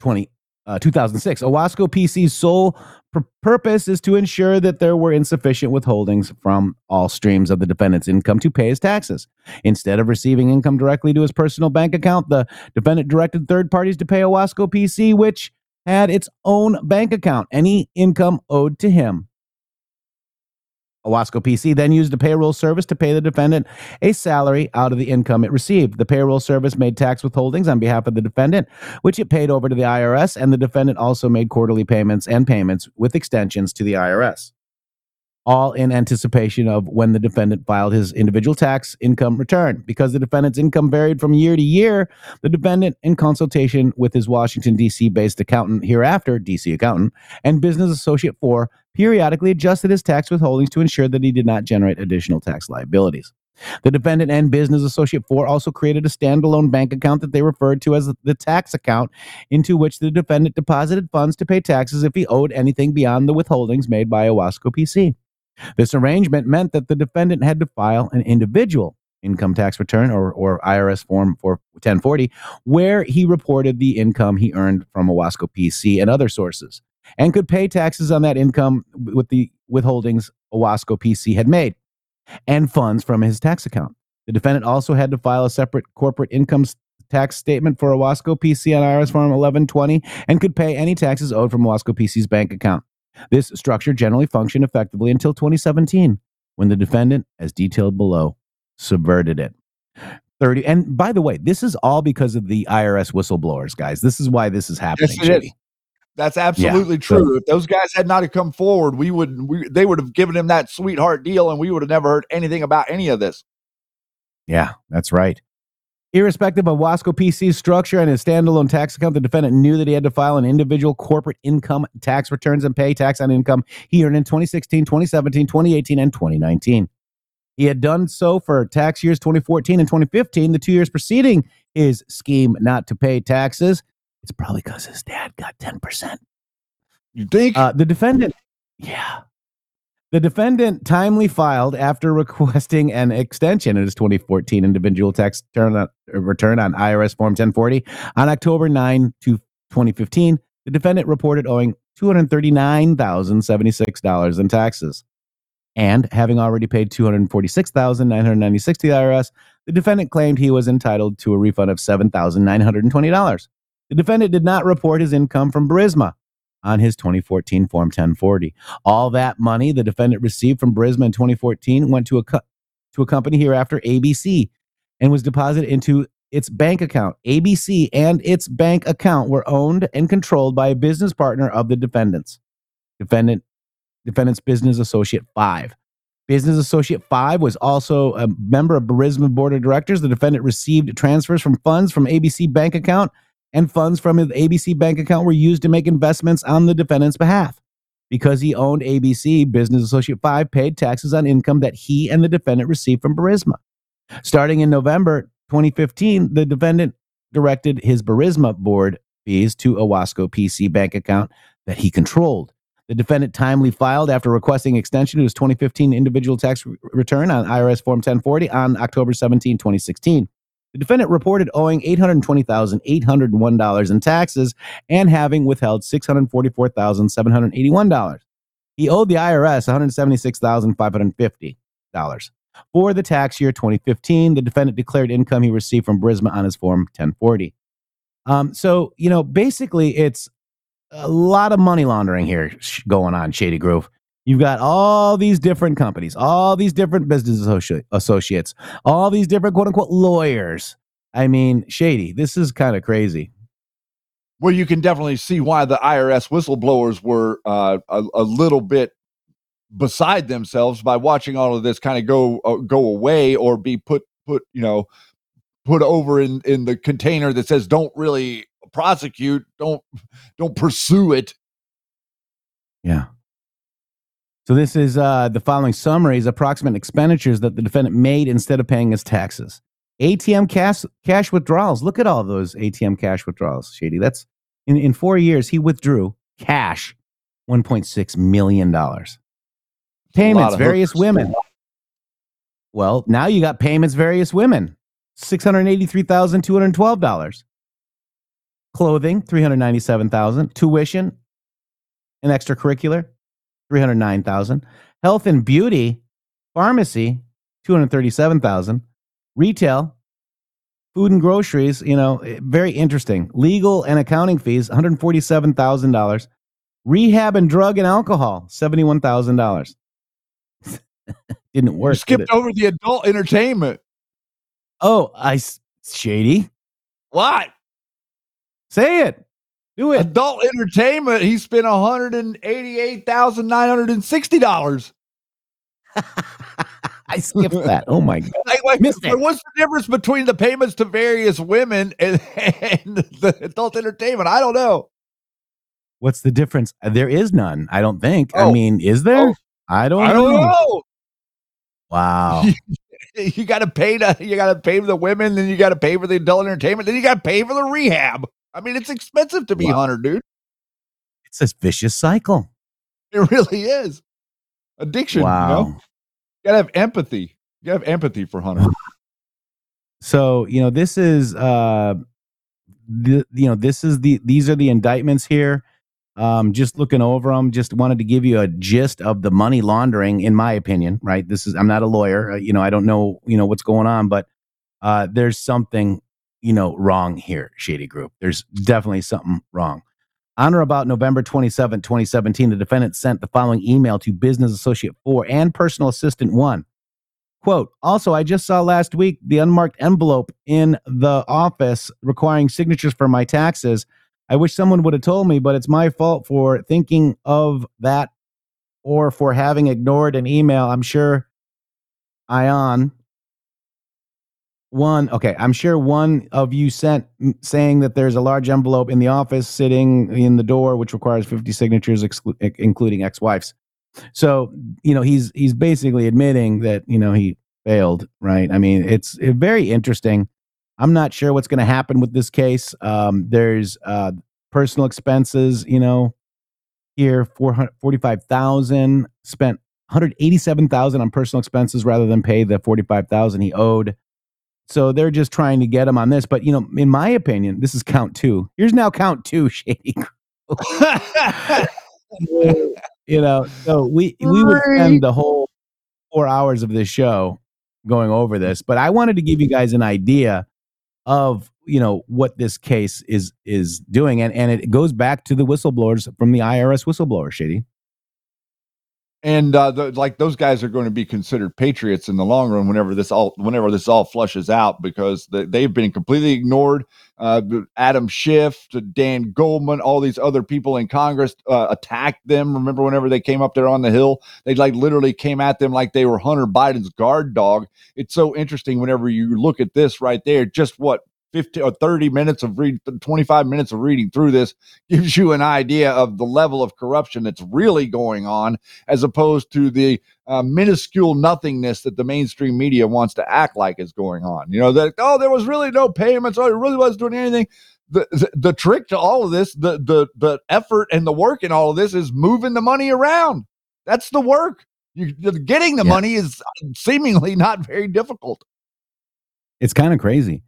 20, uh, 2006. Owasco PC's sole pur- purpose is to ensure that there were insufficient withholdings from all streams of the defendant's income to pay his taxes. Instead of receiving income directly to his personal bank account, the defendant directed third parties to pay Owasco PC, which had its own bank account, any income owed to him Owasco PC then used a payroll service to pay the defendant a salary out of the income it received. The payroll service made tax withholdings on behalf of the defendant, which it paid over to the IRS, and the defendant also made quarterly payments and payments with extensions to the IRS. All in anticipation of when the defendant filed his individual tax income return. Because the defendant's income varied from year to year, the defendant, in consultation with his Washington, D.C. based accountant hereafter, D.C. accountant, and business associate four, periodically adjusted his tax withholdings to ensure that he did not generate additional tax liabilities. The defendant and business associate four also created a standalone bank account that they referred to as the tax account, into which the defendant deposited funds to pay taxes if he owed anything beyond the withholdings made by Owasco PC. This arrangement meant that the defendant had to file an individual income tax return or, or IRS form for 1040, where he reported the income he earned from Owasco PC and other sources, and could pay taxes on that income with the withholdings Owasco PC had made and funds from his tax account. The defendant also had to file a separate corporate income tax statement for Owasco PC on IRS Form 1120 and could pay any taxes owed from Owasco PC's bank account. This structure generally functioned effectively until 2017, when the defendant, as detailed below, subverted it. 30 and by the way, this is all because of the IRS whistleblowers, guys. This is why this is happening. Yes, it is. That's absolutely Yeah, true. so- if those guys had not come forward, we would we, they would have given him that sweetheart deal, and we would have never heard anything about any of this. Yeah, that's right. Irrespective of Owasco PC's structure and his standalone tax account, the defendant knew that he had to file an individual corporate income tax returns and pay tax on income he earned in 2016, 2017, 2018, and 2019. He had done so for tax years 2014 and 2015, the two years preceding his scheme not to pay taxes. It's probably because his dad got 10%. You think? Uh, the defendant, yeah. The defendant timely filed after requesting an extension in his 2014 individual tax return on, return on IRS Form 1040 on October 9 to 2015. The defendant reported owing $239,076 in taxes. And having already paid 246,996 to the IRS, the defendant claimed he was entitled to a refund of $7,920. The defendant did not report his income from Burisma on his 2014 Form 1040. All that money the defendant received from Burisma in 2014 went to a co- to a company hereafter, ABC, and was deposited into its bank account. ABC and its bank account were owned and controlled by a business partner of the defendants. Defendant defendant's business associate 5. Business Associate 5 was also a member of Burisma Board of Directors. The defendant received transfers from funds from ABC bank account and funds from his ABC bank account were used to make investments on the defendant's behalf. Because he owned ABC, Business Associate 5 paid taxes on income that he and the defendant received from Burisma. Starting in November 2015, the defendant directed his Burisma board fees to a Wasco PC bank account that he controlled. The defendant timely filed after requesting extension to his 2015 individual tax return on IRS Form 1040 on October 17, 2016. The defendant reported owing $820,801 in taxes and having withheld $644,781. He owed the IRS $176,550. For the tax year 2015, the defendant declared income he received from Burisma on his Form 1040. Um, so, you know, basically, it's a lot of money laundering here going on, Shady Grove. You've got all these different companies, all these different business associ- associates, all these different quote unquote lawyers. I mean, Shady, this is kind of crazy. Well, you can definitely see why the IRS whistleblowers were uh, a, a little bit beside themselves by watching all of this kind of go uh, go away or be put put you know put over in in the container that says don't really prosecute, don't don't pursue it. Yeah. So this is uh, the following summaries approximate expenditures that the defendant made instead of paying his taxes. ATM cash cash withdrawals. Look at all those ATM cash withdrawals, Shady. That's in, in four years he withdrew cash $1.6 million. Payments, various hookers. women. Well, now you got payments, various women. $683,212. Clothing, 397,000. Tuition, an extracurricular, 309,000. Health and beauty, pharmacy, 237,000. Retail, food and groceries, you know, eh, very interesting. Legal and accounting fees, $147,000. Rehab and drug and alcohol, $71,000. Didn't work. You skipped over the adult entertainment. Oh, I shady. What? Say it. Do it. Adult entertainment. He spent one hundred and eighty-eight thousand nine hundred and sixty dollars. I skipped that. Oh my god. Like, like, Missed it. what's the difference between the payments to various women and, and the adult entertainment? I don't know. What's the difference? There is none. I don't think. I Oh. mean, is there? Oh. I don't. I don't know. know. Wow. You got to pay to you got to pay for the women, then you got to pay for the adult entertainment, then you got to pay for the rehab. I mean, it's expensive to be Wow. Hunter, dude. it's a vicious cycle. It really is. Addiction. Wow. You, know? you gotta have empathy. You gotta have empathy for Hunter. So you know, this is uh, the, you know, this is the these are the indictments here. Um, just looking over them, just wanted to give you a gist of the money laundering, in my opinion. Right? This is I'm not a lawyer. Uh, you know, I don't know you know what's going on, but uh, there's something you know wrong here, Shady Grove. There's definitely something wrong. On or about November 27, 2017, the defendant sent the following email to Business Associate 4 and Personal Assistant 1. Quote, also, I just saw last week the unmarked envelope in the office requiring signatures for my taxes. I wish someone would have told me, but it's my fault for thinking of that or for having ignored an email. I'm sure Ion one okay i'm sure one of you sent saying that there's a large envelope in the office sitting in the door which requires 50 signatures exclu- including ex-wives. So you know he's he's basically admitting that you know he failed right? I mean it's uh, very interesting. I'm not sure what's going to happen with this case. Um there's uh personal expenses you know here 445,000 spent 187,000 on personal expenses rather than pay the 45,000 he owed so they're just trying to get him on this. But you know, in my opinion, this is count two. Here's now count two, Shady. you know, so we we would spend the whole four hours of this show going over this, but I wanted to give you guys an idea of you know what this case is is doing, and and it goes back to the whistleblowers from the IRS whistleblower, Shady. And uh, the, like those guys are going to be considered patriots in the long run whenever this all whenever this all flushes out because they, they've been completely ignored. Uh, Adam Schiff, Dan Goldman, all these other people in Congress uh, attacked them. Remember whenever they came up there on the hill, they like literally came at them like they were Hunter Biden's guard dog. It's so interesting whenever you look at this right there. Just what 50 or 30 minutes of read 25 minutes of reading through this gives you an idea of the level of corruption that's really going on as opposed to the uh, minuscule nothingness that the mainstream media wants to act like is going on. You know, that, oh, there was really no payments. Oh, it really wasn't doing anything. The, the, the trick to all of this, the, the, the effort and the work in all of this is moving the money around. That's the work. You, getting the Yeah. money is seemingly not very difficult. It's kind of crazy.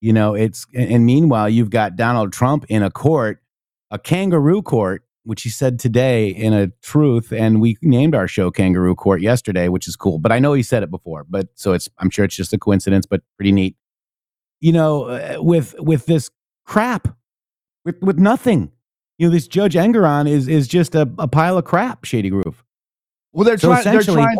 You know, it's and meanwhile you've got Donald Trump in a court, a kangaroo court, which he said today in a truth, and we named our show Kangaroo Court yesterday, which is cool. But I know he said it before, but so it's I'm sure it's just a coincidence, but pretty neat. You know, uh, with with this crap, with with nothing. You know, this Judge Engoron is is just a, a pile of crap, Shady Groove. Well, they're So trying. They're trying.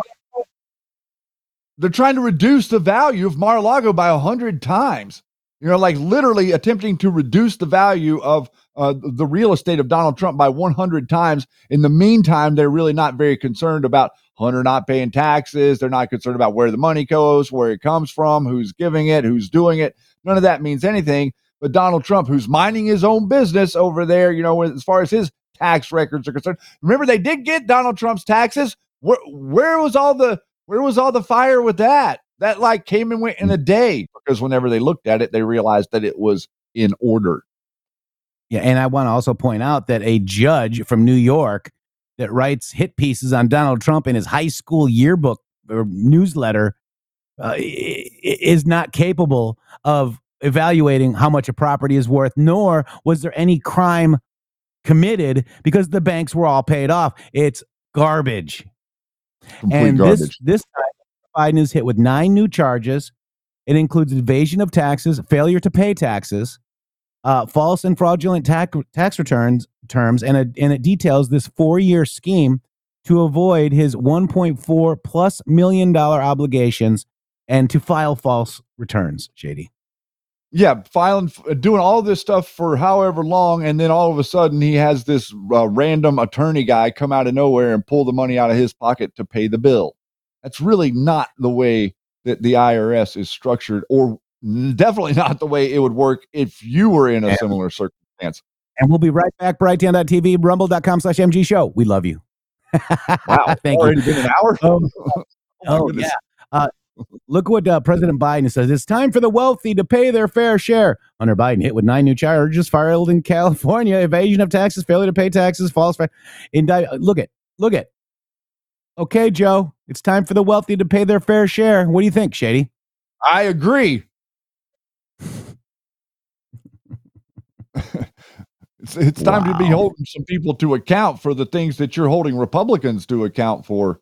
They're trying to reduce the value of Mar-a-Lago by a hundred times. You know, like literally attempting to reduce the value of uh, the real estate of Donald Trump by 100 times. In the meantime, they're really not very concerned about Hunter not paying taxes. They're not concerned about where the money goes, where it comes from, who's giving it, who's doing it. None of that means anything. But Donald Trump, who's minding his own business over there, you know, as far as his tax records are concerned. Remember, they did get Donald Trump's taxes. Where where was all the where was all the fire with that? That like came and went in a day because whenever they looked at it, they realized that it was in order. Yeah, and I want to also point out that a judge from New York that writes hit pieces on Donald Trump in his high school yearbook or newsletter uh, is not capable of evaluating how much a property is worth, nor was there any crime committed because the banks were all paid off. It's garbage. Complete and garbage. this this time Biden is hit with nine new charges. It includes evasion of taxes, failure to pay taxes, uh, false and fraudulent tax tax returns terms, and a, and it details this four year scheme to avoid his 1.4 plus million dollar obligations and to file false returns, Shady. Yeah, filing, doing all this stuff for however long, and then all of a sudden he has this uh, random attorney guy come out of nowhere and pull the money out of his pocket to pay the bill. That's really not the way that the IRS is structured, or definitely not the way it would work if you were in a similar circumstance. And we'll be right back, brighteon.tv, rumble.com slash MG show. We love you. Wow, Thank already you. been an hour. Oh, my oh yeah. Uh, look what uh, President Biden says. It's time for the wealthy to pay their fair share. Hunter Biden hit with nine new charges filed in California: evasion of taxes, failure to pay taxes, false. Fa- indict- look at, look at. Okay, Joe, it's time for the wealthy to pay their fair share. What do you think, Shady? I agree. it's it's time to be holding some people to account for the things that you're holding Republicans to account for.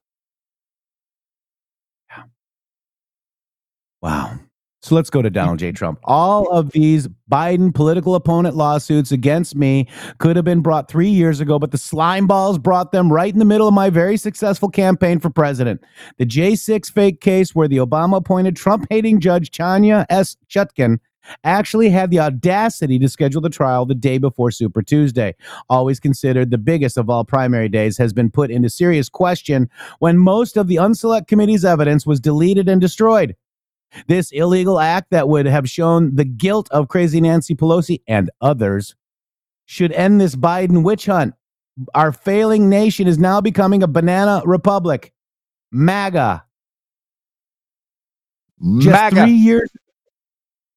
Wow. So let's go to Donald J. Mm-hmm. Trump. All of these Biden political opponent lawsuits against me could have been brought three years ago, but the slime balls brought them right in the middle of my very successful campaign for president. The J6 fake case, where the Obama appointed Trump hating judge Tanya S. Chutkan actually had the audacity to schedule the trial the day before Super Tuesday. Always considered the biggest of all primary days, has been put into serious question when most of the unselect committee's evidence was deleted and destroyed. This illegal act that would have shown the guilt of crazy Nancy Pelosi and others should end this Biden witch hunt. Our failing nation is now becoming a banana republic. MAGA. Just MAGA. three years.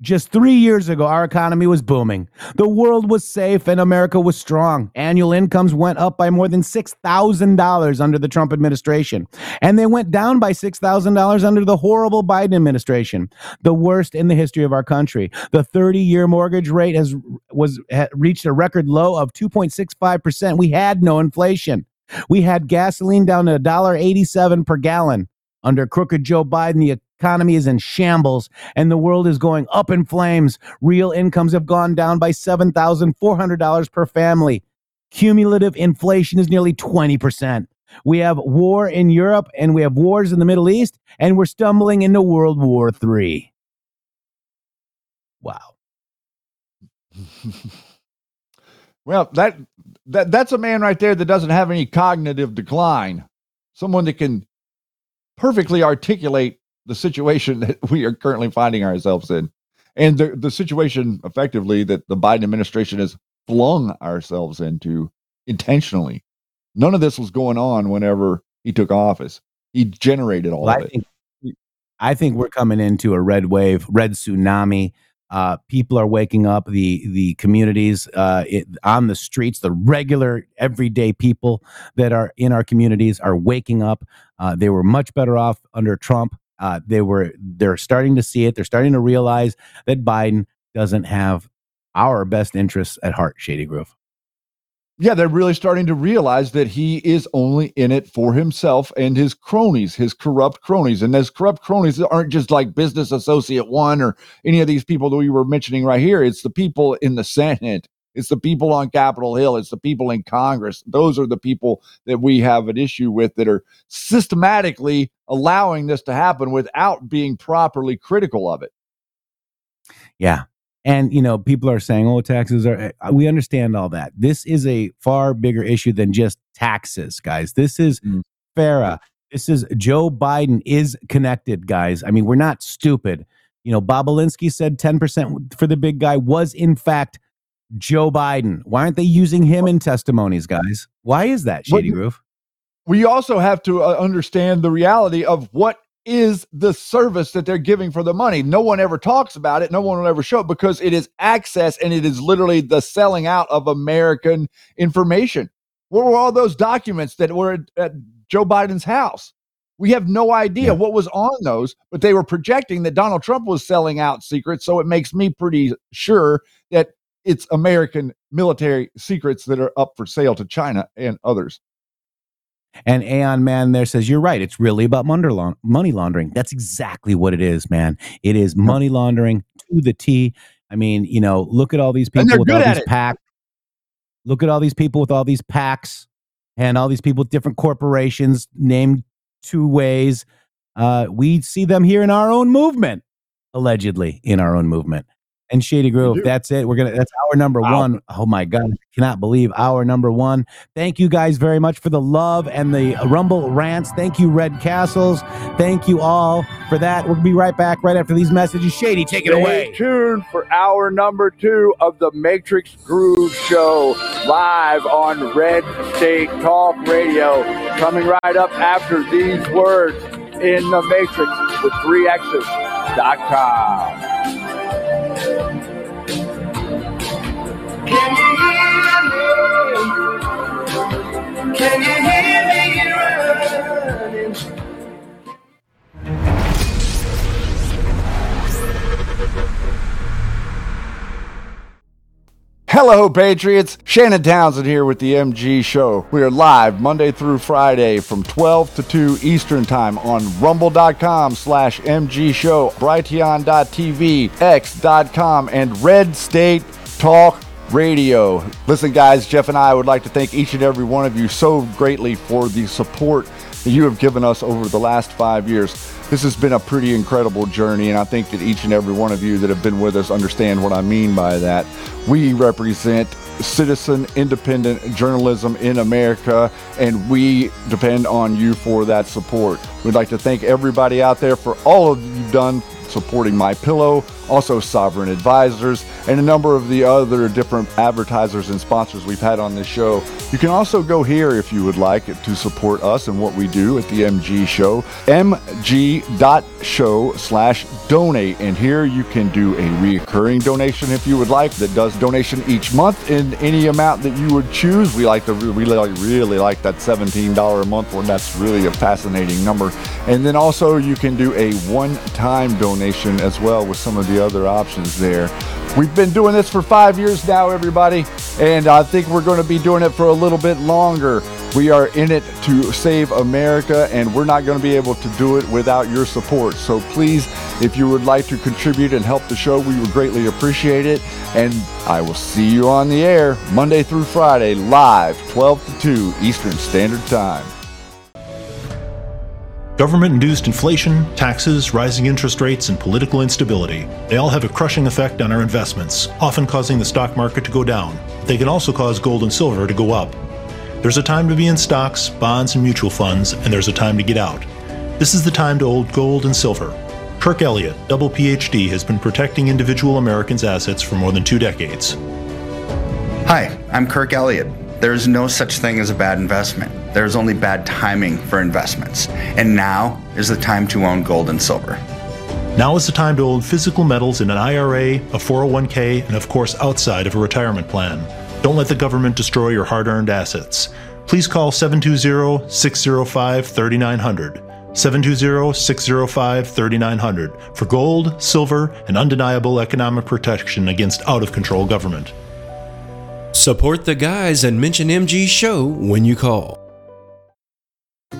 Just three years ago, our economy was booming. The world was safe and America was strong. Annual incomes went up by more than $6,000 under the Trump administration. And they went down by $6,000 under the horrible Biden administration, the worst in the history of our country. The 30 year mortgage rate has was reached a record low of 2.65%. We had no inflation. We had gasoline down to $1.87 per gallon. Under crooked Joe Biden, the economy is in shambles and the world is going up in flames. Real incomes have gone down by $7,400 per family. Cumulative inflation is nearly 20%. We have war in Europe and we have wars in the Middle East, and we're stumbling into World War III. Wow. Well, that that that's a man right there that doesn't have any cognitive decline. Someone that can perfectly articulate the situation that we are currently finding ourselves in, and the the situation effectively that the Biden administration has flung ourselves into intentionally. None of this was going on whenever he took office. He generated all Well, of I it. think I think we're coming into a red wave, red tsunami. Uh, people are waking up. The the communities uh, it, on the streets, the regular everyday people that are in our communities are waking up. Uh, they were much better off under Trump. Uh, they were they're starting to see it. They're starting to realize that Biden doesn't have our best interests at heart. Shady Grove. yeah, they're really starting to realize that he is only in it for himself and his cronies, his corrupt cronies. And those corrupt cronies aren't just like business associate one or any of these people that we were mentioning right here. It's the people in the Senate. It's the people on Capitol Hill. It's the people in Congress. Those are the people that we have an issue with that are systematically allowing this to happen without being properly critical of it. Yeah. And, you know, people are saying, oh, taxes are, uh, we understand all that. This is a far bigger issue than just taxes, guys. This is FARA. This is Joe Biden is connected, guys. I mean, we're not stupid. You know, Bobulinski said 10% for the big guy was, in fact, Joe Biden. Why aren't they using him in testimonies, guys? Why is that, What- Shady Groove? We also have to uh, understand the reality of what is the service that they're giving for the money. No one ever talks about it. No one will ever show it because it is access and it is literally the selling out of American information. Where were all those documents that were at, at Joe Biden's house? We have no idea what was on those, but they were projecting that Donald Trump was selling out secrets. So it makes me pretty sure that it's American military secrets that are up for sale to China and others. And Aeon Man there says, You're right. It's really about money laundering. That's exactly what it is, man. It is money laundering to the T. I mean, you know, look at all these people with all these it. packs. Look at all these people with all these packs and all these people with different corporations named two ways. Uh, we see them here in our own movement, allegedly in our own movement. And Shady Grove, that's it. We're gonna. That's our number one. Oh my God, I cannot believe our number one. Thank you guys very much for the love and the Rumble rants. Thank you, Red Castles. Thank you all for that. We'll be right back right after these messages. Shady, take it away. Stay away. tuned for hour number two of the Matrix Groove Show live on Red State Talk Radio. Coming right up after these words in the Matrix with 3X's.com. Can you hear me? Can you hear me running? Hello, Patriots. Shannon Townsend here with the MG Show. We are live Monday through Friday from 12 to 2 Eastern Time on rumble.com slash MG Show, Brighteon.tv, X.com, and Red State Talk Radio. Listen, guys, Jeff and I would like to thank each and every one of you so greatly for the support that you have given us over the last five years. This has been a pretty incredible journey, and I think that each and every one of you that have been with us understand what I mean by that. We represent citizen independent journalism in America, and we depend on you for that support. We'd like to thank everybody out there for all of you've done supporting My Pillow, also Sovereign Advisors, and a number of the other different advertisers and sponsors we've had on this show. You can also go here if you would like to support us and what we do at the MG Show, mg.show slash donate. And here you can do a reoccurring donation if you would like that does donation each month in any amount that you would choose. We like to like, really like that $17 a month one. That's really a fascinating number. And then also you can do a one-time donation as well with some of the other options there. We've been doing this for five years now, everybody, and I think we're going to be doing it for a little bit longer. We are in it to save America, and we're not going to be able to do it without your support. So please, if you would like to contribute and help the show, we would greatly appreciate it. And I will see you on the air Monday through Friday, live, 12 to 2 Eastern Standard Time. Government induced inflation, taxes, rising interest rates, and political instability. They all have a crushing effect on our investments, often causing the stock market to go down. They can also cause gold and silver to go up. There's a time to be in stocks, bonds, and mutual funds, and there's a time to get out. This is the time to hold gold and silver. Kirk Elliott, double PhD, has been protecting individual Americans' assets for more than two decades. Hi, I'm Kirk Elliott. There is no such thing as a bad investment. There is only bad timing for investments. And now is the time to own gold and silver. Now is the time to hold physical metals in an IRA, a 401k, and of course outside of a retirement plan. Don't let the government destroy your hard earned assets. Please call 720 605 3900. 720 605 3900 for gold, silver, and undeniable economic protection against out of control government. Support the guys and mention MG Show when you call.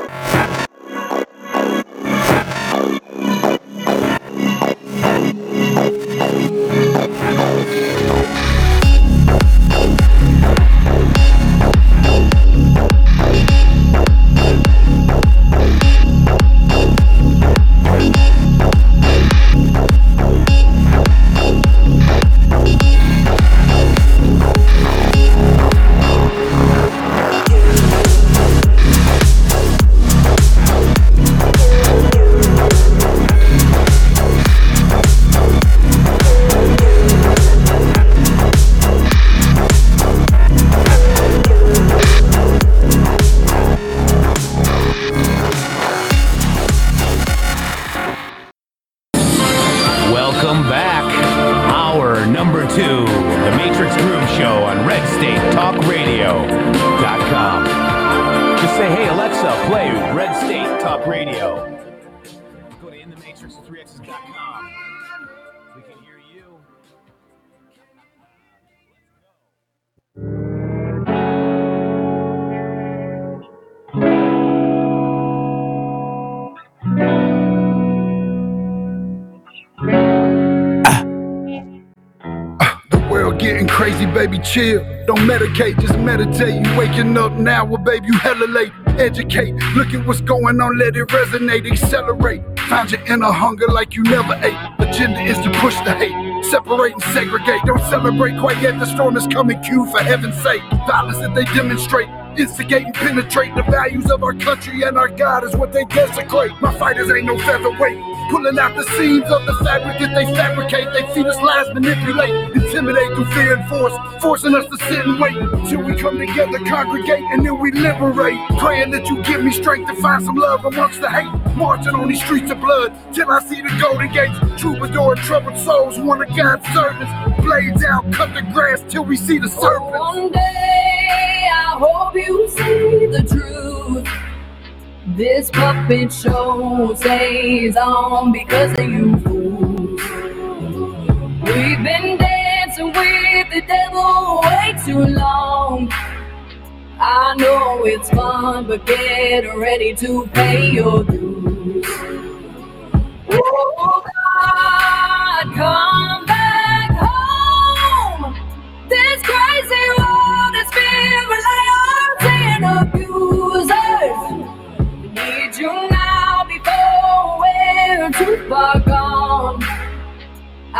Hour chill. Don't medicate, just meditate. You waking up now, well, baby, you hella late. Educate, look at what's going on, let it resonate, accelerate. Find your inner hunger like you never ate. Agenda is to push the hate, separate and segregate. Don't celebrate quite yet, the storm is coming, Q for heaven's sake. Violence that they demonstrate. Instigate and penetrate the values of our country and our God is what they desecrate. My fighters ain't no featherweight. Pulling out the seams of the fabric that they fabricate. They feed us lies, manipulate, intimidate through fear and force, forcing us to sit and wait till we come together, congregate, and then we liberate. Praying that you give me strength to find some love amongst the hate. Marching on these streets of blood till I see the golden gates. Troubadour troubled souls, one of God's servants. Blades out, cut the grass till we see the serpent. One day I hope you see the truth. This puppet show stays on because of you fools. We've been dancing with the devil way too long. I know it's fun, but get ready to pay your dues. Oh God, come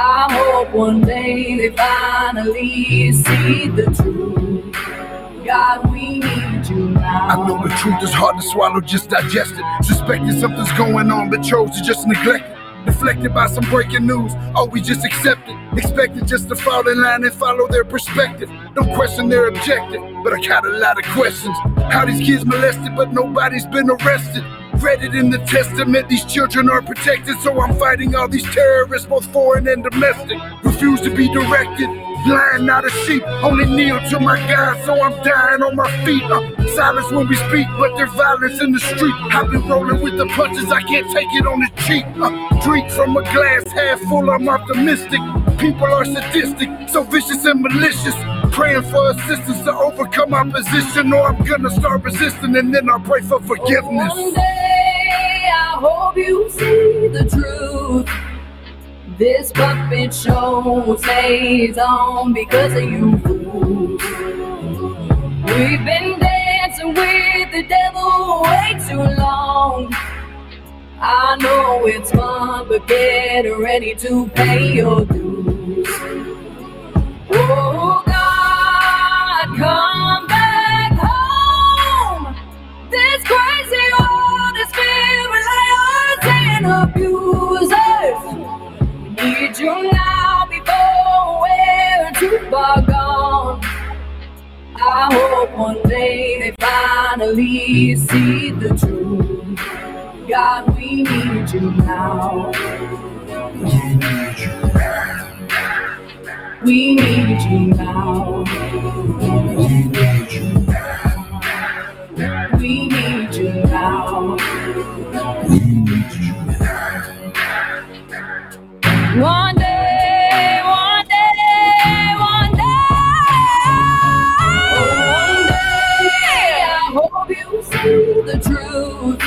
I hope one day they finally see the truth. God, we need you now. I know the truth is hard to swallow, just digest it. Suspected something's going on, but chose to just neglect it. Deflected by some breaking news, oh, we just accept it. Expected just to fall in line and follow their perspective. Don't question their objective, but I got a lot of questions. How these kids molested, but nobody's been arrested. Read it in the testament, these children are protected, so I'm fighting all these terrorists, both foreign and domestic. Refuse to be directed, blind, not a sheep. Only kneel to my God, so I'm dying on my feet. Uh, silence when we speak, but there's violence in the street. I've been rolling with the punches, I can't take it on the cheap. Uh, drink from a glass half full, I'm optimistic. People are sadistic, so vicious and malicious. Praying for assistance to overcome opposition, or I'm gonna start resisting, and then I'll pray for forgiveness. One day I hope you see the truth. This puppet show stays on because of you. We've been dancing with the devil way too long. I know it's fun, but get ready to pay your dues. Oh God, come back home. This crazy world is filled with liars and abusers. Need you now before too far gone. I hope one day they finally see the truth. God, we need you now. We need you now. We need you now. We need you now. We need you now. One day, one day, one day, one day, I hope you see the truth.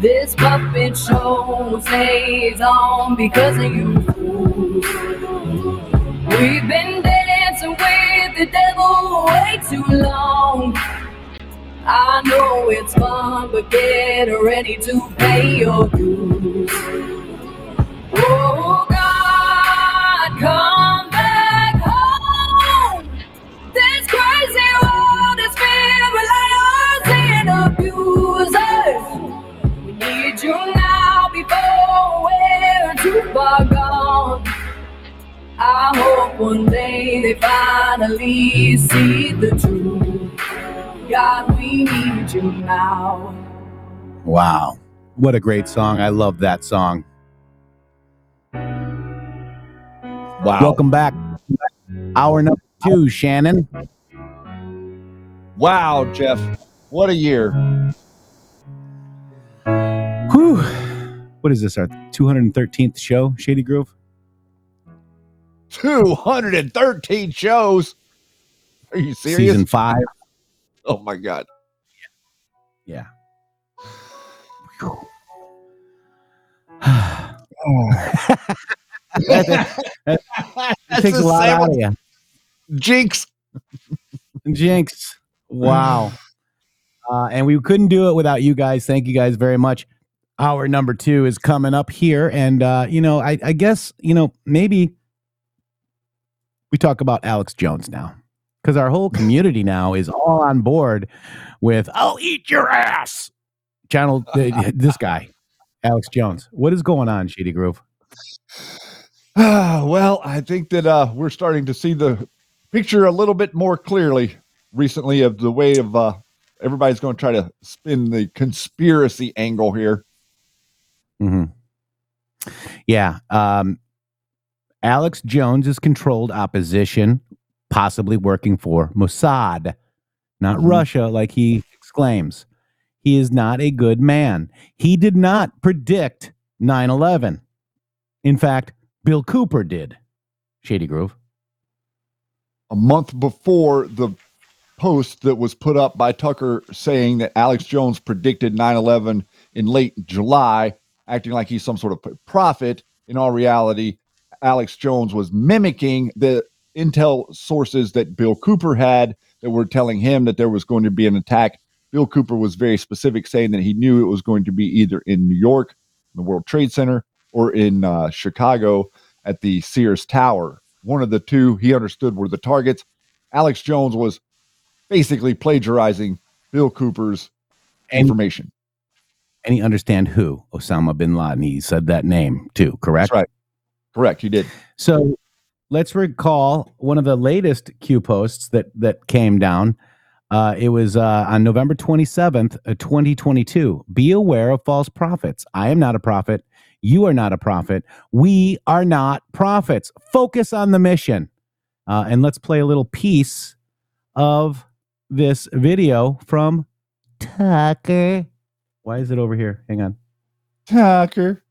This puppet show stays on because of you fools. We've been dancing with the devil way too long. I know it's fun, but get ready to pay your dues. Oh God, come back home. This crazy world is filled with liars and abusers. We need you now before we're too far gone. I hope one day they finally see the truth. God, we need you now. Wow. What a great song. I love that song. Wow. Welcome back. Hour number two, Shannon. Wow, Jeff. What a year. Whew. What is this? Our 213th show, Shady Grove? 213 shows. Are you serious? Season five. Oh my god. Yeah. that, that- that takes a lot out of you. Jinx. Jinx. Wow. Uh, and we couldn't do it without you guys. Thank you guys very much. Our number two is coming up here. And, uh, you know, I, I guess, you know, maybe we talk about Alex Jones now because our whole community now is all on board with, I'll eat your ass. Channel, uh, this guy, Alex Jones. What is going on, Shady Grove? Ah, well, I think that uh, we're starting to see the picture a little bit more clearly recently of the way of uh, everybody's going to try to spin the conspiracy angle here. hmm Yeah. Um, Alex Jones is controlled opposition, possibly working for Mossad, not mm-hmm. Russia, like he exclaims. He is not a good man. He did not predict 9 11. In fact, Bill Cooper did. Shady Grove. A month before the post that was put up by Tucker saying that Alex Jones predicted 9 11 in late July, acting like he's some sort of prophet. In all reality, Alex Jones was mimicking the intel sources that Bill Cooper had that were telling him that there was going to be an attack. Bill Cooper was very specific, saying that he knew it was going to be either in New York, the World Trade Center, or in uh, Chicago at the Sears Tower. One of the two he understood were the targets. Alex Jones was basically plagiarizing Bill Cooper's information. And he understand who? Osama bin Laden. He said that name too, correct? That's right. Correct. You did. So let's recall one of the latest Q posts that that came down. Uh, it was uh, on November 27th, uh, 2022. Be aware of false prophets. I am not a prophet. You are not a prophet. We are not prophets. Focus on the mission. Uh, and let's play a little piece of this video from Tucker. Why is it over here? Hang on. Tucker.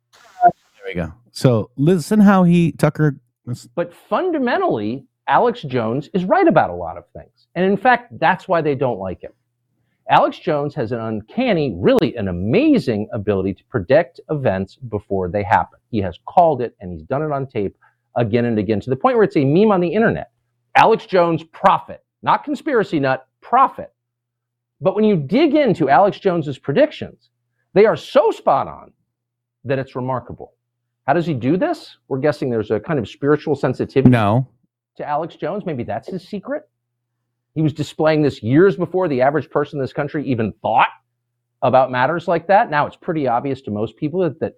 There we go. So listen how he, Tucker, But fundamentally, Alex Jones is right about a lot of things. And in fact, that's why they don't like him. Alex Jones has an uncanny, really an amazing ability to predict events before they happen. He has called it and he's done it on tape again and again to the point where it's a meme on the internet. Alex Jones, prophet, not conspiracy nut, prophet. But when you dig into Alex Jones's predictions, they are so spot on that it's remarkable. How does he do this? We're guessing there's a kind of spiritual sensitivity no. to Alex Jones. Maybe that's his secret. He was displaying this years before the average person in this country even thought about matters like that. Now it's pretty obvious to most people that, that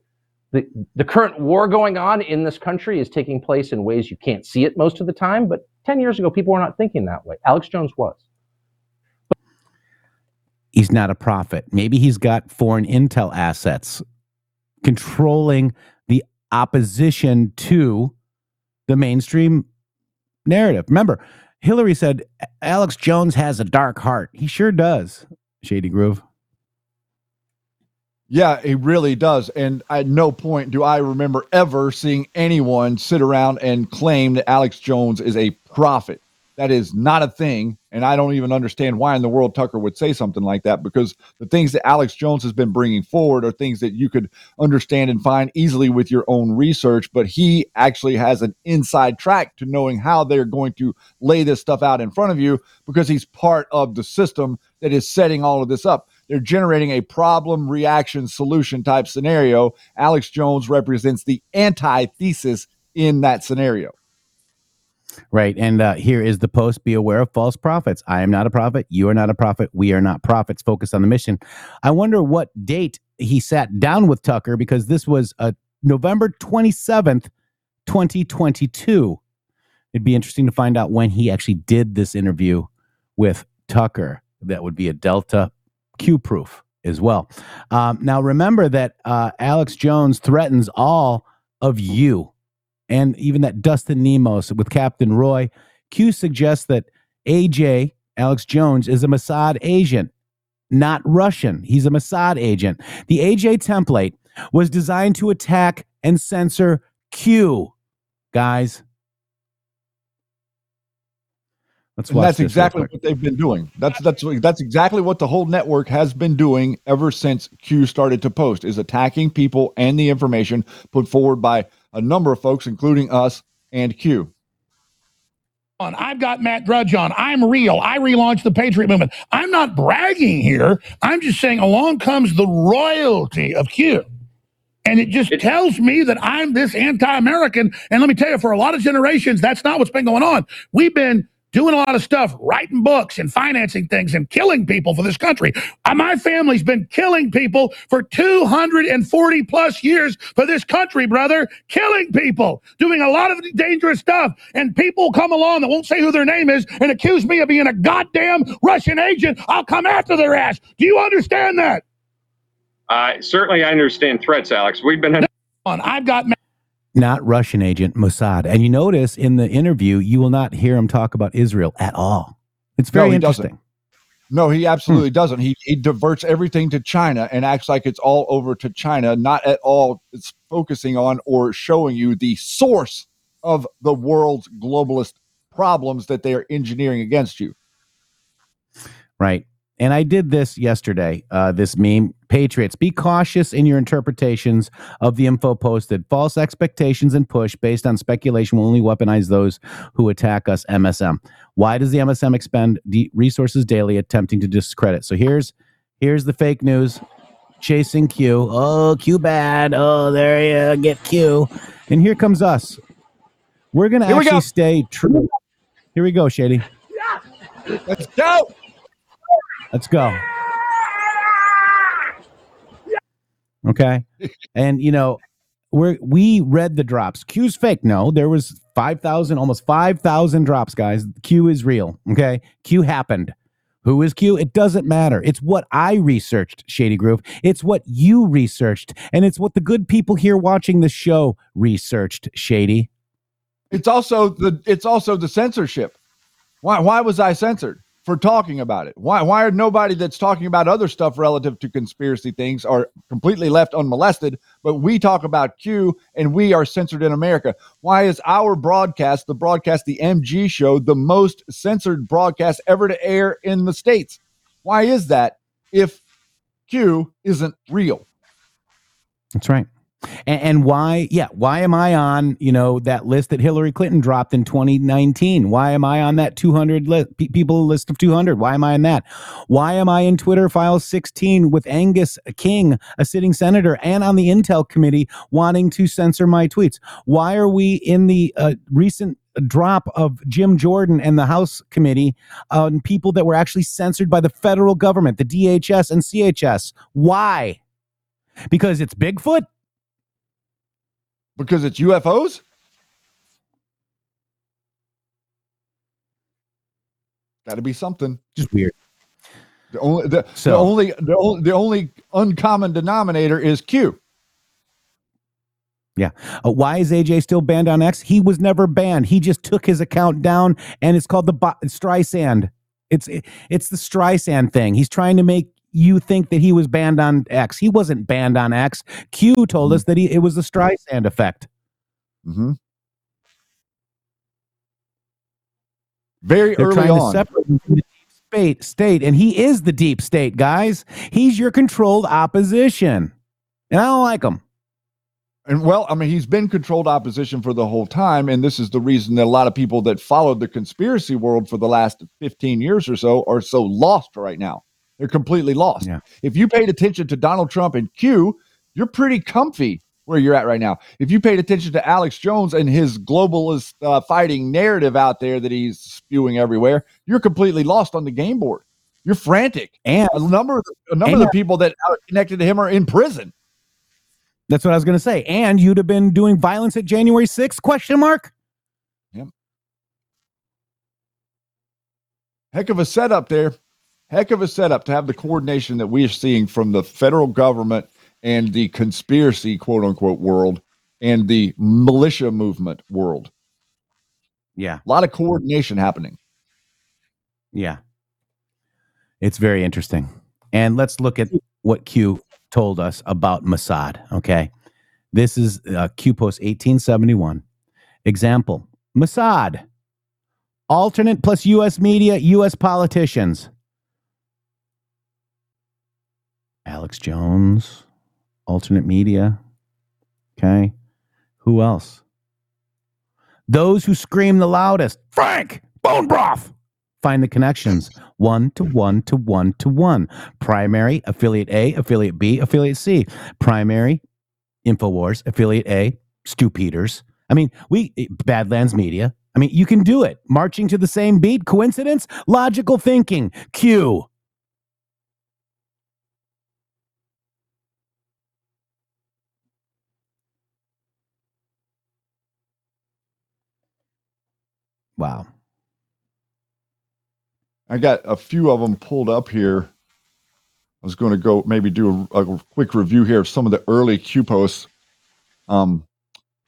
the, the current war going on in this country is taking place in ways you can't see it most of the time. But 10 years ago, people were not thinking that way. Alex Jones was. But- he's not a prophet. Maybe he's got foreign intel assets controlling opposition to the mainstream narrative. Remember, Hillary said Alex Jones has a dark heart. He sure does. Shady Grove. Yeah, he really does. And at no point do I remember ever seeing anyone sit around and claim that Alex Jones is a prophet. That is not a thing. And I don't even understand why in the world Tucker would say something like that because the things that Alex Jones has been bringing forward are things that you could understand and find easily with your own research. But he actually has an inside track to knowing how they're going to lay this stuff out in front of you because he's part of the system that is setting all of this up. They're generating a problem reaction solution type scenario. Alex Jones represents the antithesis in that scenario. Right. And uh, here is the post Be aware of false prophets. I am not a prophet. You are not a prophet. We are not prophets. Focus on the mission. I wonder what date he sat down with Tucker because this was uh, November 27th, 2022. It'd be interesting to find out when he actually did this interview with Tucker. That would be a Delta Q proof as well. Um, now, remember that uh, Alex Jones threatens all of you and even that Dustin Nemos with Captain Roy. Q suggests that AJ, Alex Jones, is a Mossad agent, not Russian. He's a Mossad agent. The AJ template was designed to attack and censor Q. Guys, that's exactly what they've been doing. That's that's that's exactly what the whole network has been doing ever since Q started to post is attacking people and the information put forward by a number of folks, including us and Q. on. I've got Matt Drudge on. I'm real. I relaunched the Patriot movement. I'm not bragging here. I'm just saying along comes the royalty of Q. And it just tells me that I'm this anti American. And let me tell you, for a lot of generations, that's not what's been going on. We've been doing a lot of stuff, writing books and financing things and killing people for this country. Uh, My family's been killing people for 240 plus years for this country, brother. Killing people, doing a lot of dangerous stuff. And people come along that won't say who their name is and accuse me of being a goddamn Russian agent. I'll come after their ass. Do you understand that? Uh, certainly, I understand threats, Alex. We've been. On. I've got. Not Russian agent Mossad. And you notice in the interview, you will not hear him talk about Israel at all. It's very No, interesting. doesn't. No, he absolutely hmm. doesn't. He, he diverts everything to China and acts like it's all over to China, not at all it's focusing on or showing you the source of the world's globalist problems that they are engineering against you. Right. And I did this yesterday, uh, this meme. Patriots, be cautious in your interpretations of the info posted. False expectations and push based on speculation will only weaponize those who attack us, MSM. Why does the MSM expend de- resources daily attempting to discredit? So here's here's the fake news. Chasing Q. Oh, Q bad. Oh, there you get Q. And here comes us. We're going to actually go. stay true. Here we go, Shady. Yeah. Let's go. Let's go. Okay. And you know, we're we read the drops. Q's fake. No, there was 5,000, almost 5,000 drops, guys. Q is real. Okay. Q happened. Who is Q? It doesn't matter. It's what I researched, Shady Grove. It's what you researched. And it's what the good people here watching the show researched, Shady. It's also the it's also the censorship. Why why was I censored for talking about it? Why why are nobody that's talking about other stuff relative to conspiracy things are completely left unmolested, but we talk about Q and we are censored in America? Why is our broadcast, the broadcast the MG show, the most censored broadcast ever to air in the states? Why is that if Q isn't real? That's right. And, and why, yeah, why am I on, you know, that list that Hillary Clinton dropped in 2019? Why am I on that 200 li- people list of 200? Why am I in that? Why am I in Twitter file 16 with Angus King, a sitting senator, and on the Intel committee wanting to censor my tweets? Why are we in the uh, recent drop of Jim Jordan and the House committee on people that were actually censored by the federal government, the DHS and CHS? Why? Because it's Bigfoot? Because it's UFOs? Got to be something. Just weird. The only the, the only the only the only uncommon denominator is Q. Yeah. Uh, why is AJ still banned on X? He was never banned. He just took his account down, and it's called the Bo- Streisand. It's it's the Streisand thing. He's trying to make you think that he was banned on X. He wasn't banned on X. Q told us that he it was the Streisand effect. Mm-hmm. Very They're early on. separate the deep state, state, and he is the deep state, guys. He's your controlled opposition, and I don't like him. And well, I mean, he's been controlled opposition for the whole time. And this is the reason that a lot of people that followed the conspiracy world for the last 15 years or so are so lost right now. They're completely lost. If you paid attention to Donald Trump and Q, you're pretty comfy where you're at right now. If you paid attention to Alex Jones and his globalist uh, fighting narrative out there that he's spewing everywhere, you're completely lost on the game board. You're frantic. And a number of the, a number of the people that are connected to him are in prison. That's what I was going to say. And you'd have been doing violence at January 6th? Question mark. Yep. heck of a setup there. Heck of a setup to have the coordination that we are seeing from the federal government and the conspiracy quote unquote world and the militia movement world. Yeah. A lot of coordination happening. Yeah. It's very interesting. And let's look at what Q told us about Mossad. Okay. This is uh, Q Post 1871. Example Mossad, alternate plus U.S. media, U.S. politicians. Alex Jones, alternate media. Okay. Who else? Those who scream the loudest. Frank, bone broth. Find the connections one to one to one to one. Primary, affiliate A, affiliate B, affiliate C. Primary, InfoWars, affiliate A, Stu Peters. I mean, we, eh, Badlands Media. I mean, you can do it. Marching to the same beat. Coincidence? Logical thinking. Q. Wow. I got a few of them pulled up here. I was going to go maybe do a, a quick review here of some of the early Q posts. Um,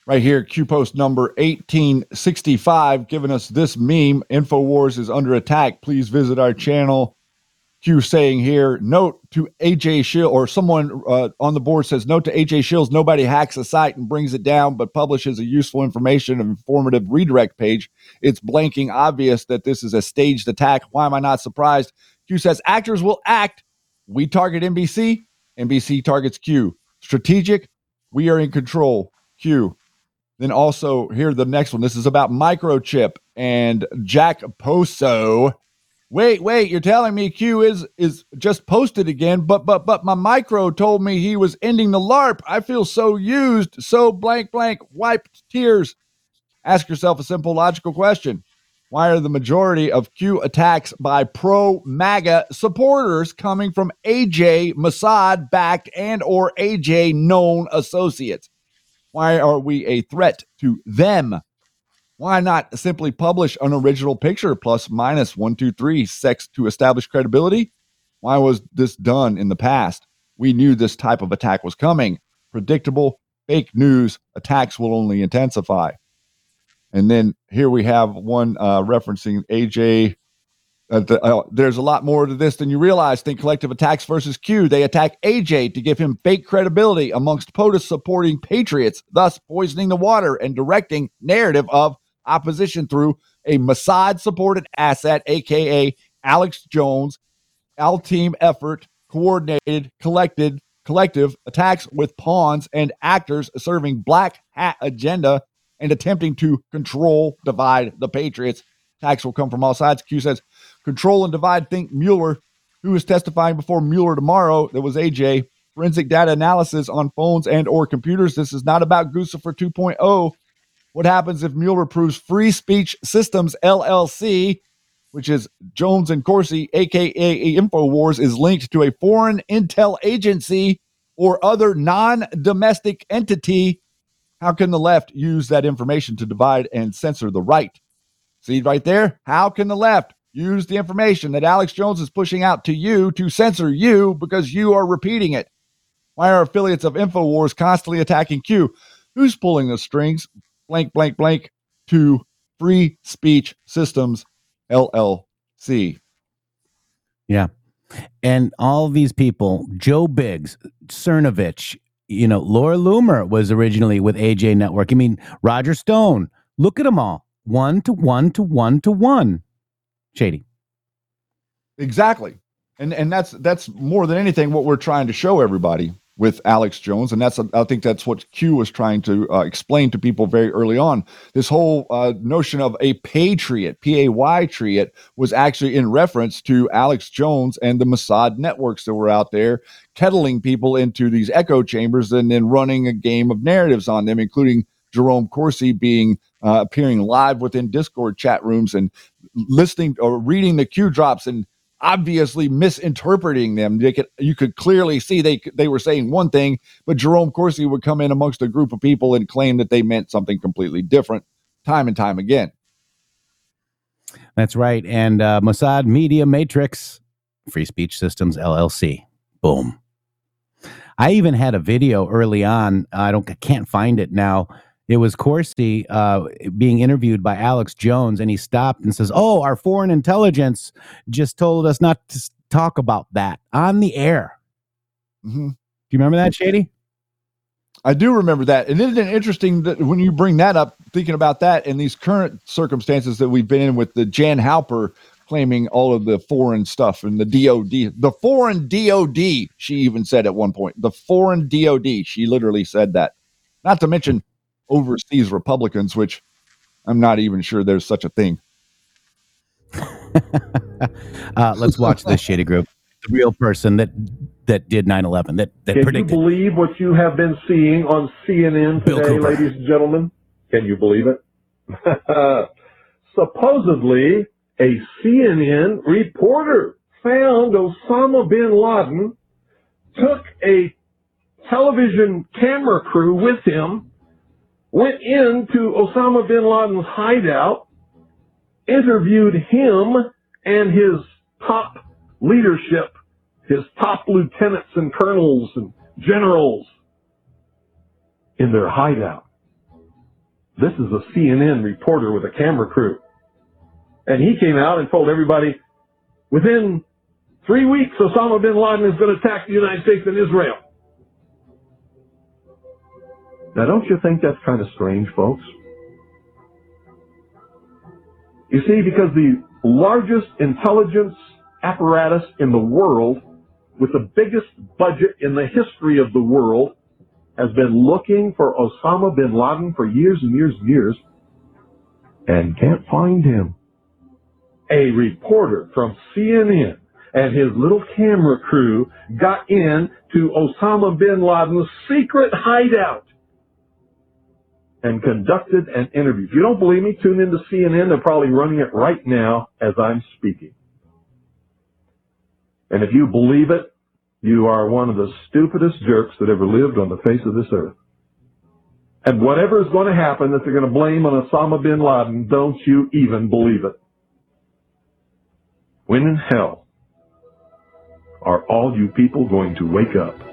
right here, Q post number 1865, giving us this meme InfoWars is under attack. Please visit our channel. Q saying here, note to AJ Shill, or someone uh, on the board says, note to AJ Shills, nobody hacks a site and brings it down, but publishes a useful information and informative redirect page. It's blanking obvious that this is a staged attack. Why am I not surprised? Q says, actors will act. We target NBC, NBC targets Q. Strategic, we are in control. Q. Then also here the next one. This is about microchip and Jack Poso. Wait, wait, you're telling me Q is is just posted again, but but but my micro told me he was ending the LARP. I feel so used, so blank blank wiped tears. Ask yourself a simple logical question. Why are the majority of Q attacks by pro MAGA supporters coming from AJ Mossad backed and or AJ known associates? Why are we a threat to them? Why not simply publish an original picture plus minus one, two, three sex to establish credibility? Why was this done in the past? We knew this type of attack was coming. Predictable fake news attacks will only intensify. And then here we have one uh, referencing AJ. Uh, the, uh, there's a lot more to this than you realize. Think collective attacks versus Q. They attack AJ to give him fake credibility amongst POTUS supporting patriots, thus poisoning the water and directing narrative of opposition through a Mossad supported asset, aka Alex Jones, Al team effort, coordinated, collected, collective attacks with pawns and actors serving black hat agenda and attempting to control, divide the Patriots. Attacks will come from all sides. Q says, control and divide. Think Mueller, who is testifying before Mueller tomorrow. That was AJ. Forensic data analysis on phones and or computers. This is not about Guccifer 2.0. What happens if Mueller proves Free Speech Systems LLC, which is Jones and Corsi, aka InfoWars, is linked to a foreign intel agency or other non-domestic entity? How can the left use that information to divide and censor the right? See right there? How can the left use the information that Alex Jones is pushing out to you to censor you because you are repeating it? Why are affiliates of InfoWars constantly attacking Q? Who's pulling the strings? Blank, blank, blank to Free Speech Systems LLC. Yeah. And all these people, Joe Biggs, Cernovich, you know, Laura Loomer was originally with AJ Network. I mean, Roger Stone. Look at them all. One to one to one to one. Shady. Exactly. And and that's that's more than anything what we're trying to show everybody with Alex Jones, and that's I think that's what Q was trying to uh, explain to people very early on. This whole uh, notion of a patriot, P A Y triot, was actually in reference to Alex Jones and the Mossad networks that were out there kettling people into these echo chambers and then running a game of narratives on them, including Jerome Corsi being uh, appearing live within Discord chat rooms and listening or reading the Q drops and obviously misinterpreting them. They could, you could clearly see they they were saying one thing, but Jerome Corsi would come in amongst a group of people and claim that they meant something completely different, time and time again. That's right. And uh, Mossad Media Matrix, Free Speech Systems LLC. Boom. I even had a video early on. I don't, I can't find it now. It was Corsi uh, being interviewed by Alex Jones, and he stopped and says, "Oh, our foreign intelligence just told us not to talk about that on the air." Mhm. Do you remember that, Shady? I do remember that. And isn't it interesting that when you bring that up, thinking about that in these current circumstances that we've been in with the Jan Halper claiming all of the foreign stuff and the DOD, the foreign DOD, she even said at one point, the foreign DOD, she literally said that. Not to mention overseas Republicans, which I'm not even sure there's such a thing. Uh, let's watch this Shady Grove. The real person that that did 9/11 that that Can you predicted. believe what you have been seeing on CNN today, ladies and gentlemen? Can you believe it? Supposedly, a CNN reporter found Osama bin Laden, took a television camera crew with him, went into Osama bin Laden's hideout, interviewed him and his top leadership, his top lieutenants and colonels and generals in their hideout. This is a CNN reporter with a camera crew. And he came out and told everybody within three weeks, Osama bin Laden is going to attack the United States and Israel. Now, don't you think that's kind of strange, folks? You see, because the largest intelligence apparatus in the world, with the biggest budget in the history of the world, has been looking for Osama bin Laden for years and years and years and can't find him. A reporter from CNN and his little camera crew got in to Osama bin Laden's secret hideout and conducted an interview. If you don't believe me, tune into CNN. They're probably running it right now as I'm speaking. And if you believe it, you are one of the stupidest jerks that ever lived on the face of this earth. And whatever is going to happen that they're going to blame on Osama bin Laden, don't you even believe it. When in hell are all you people going to wake up?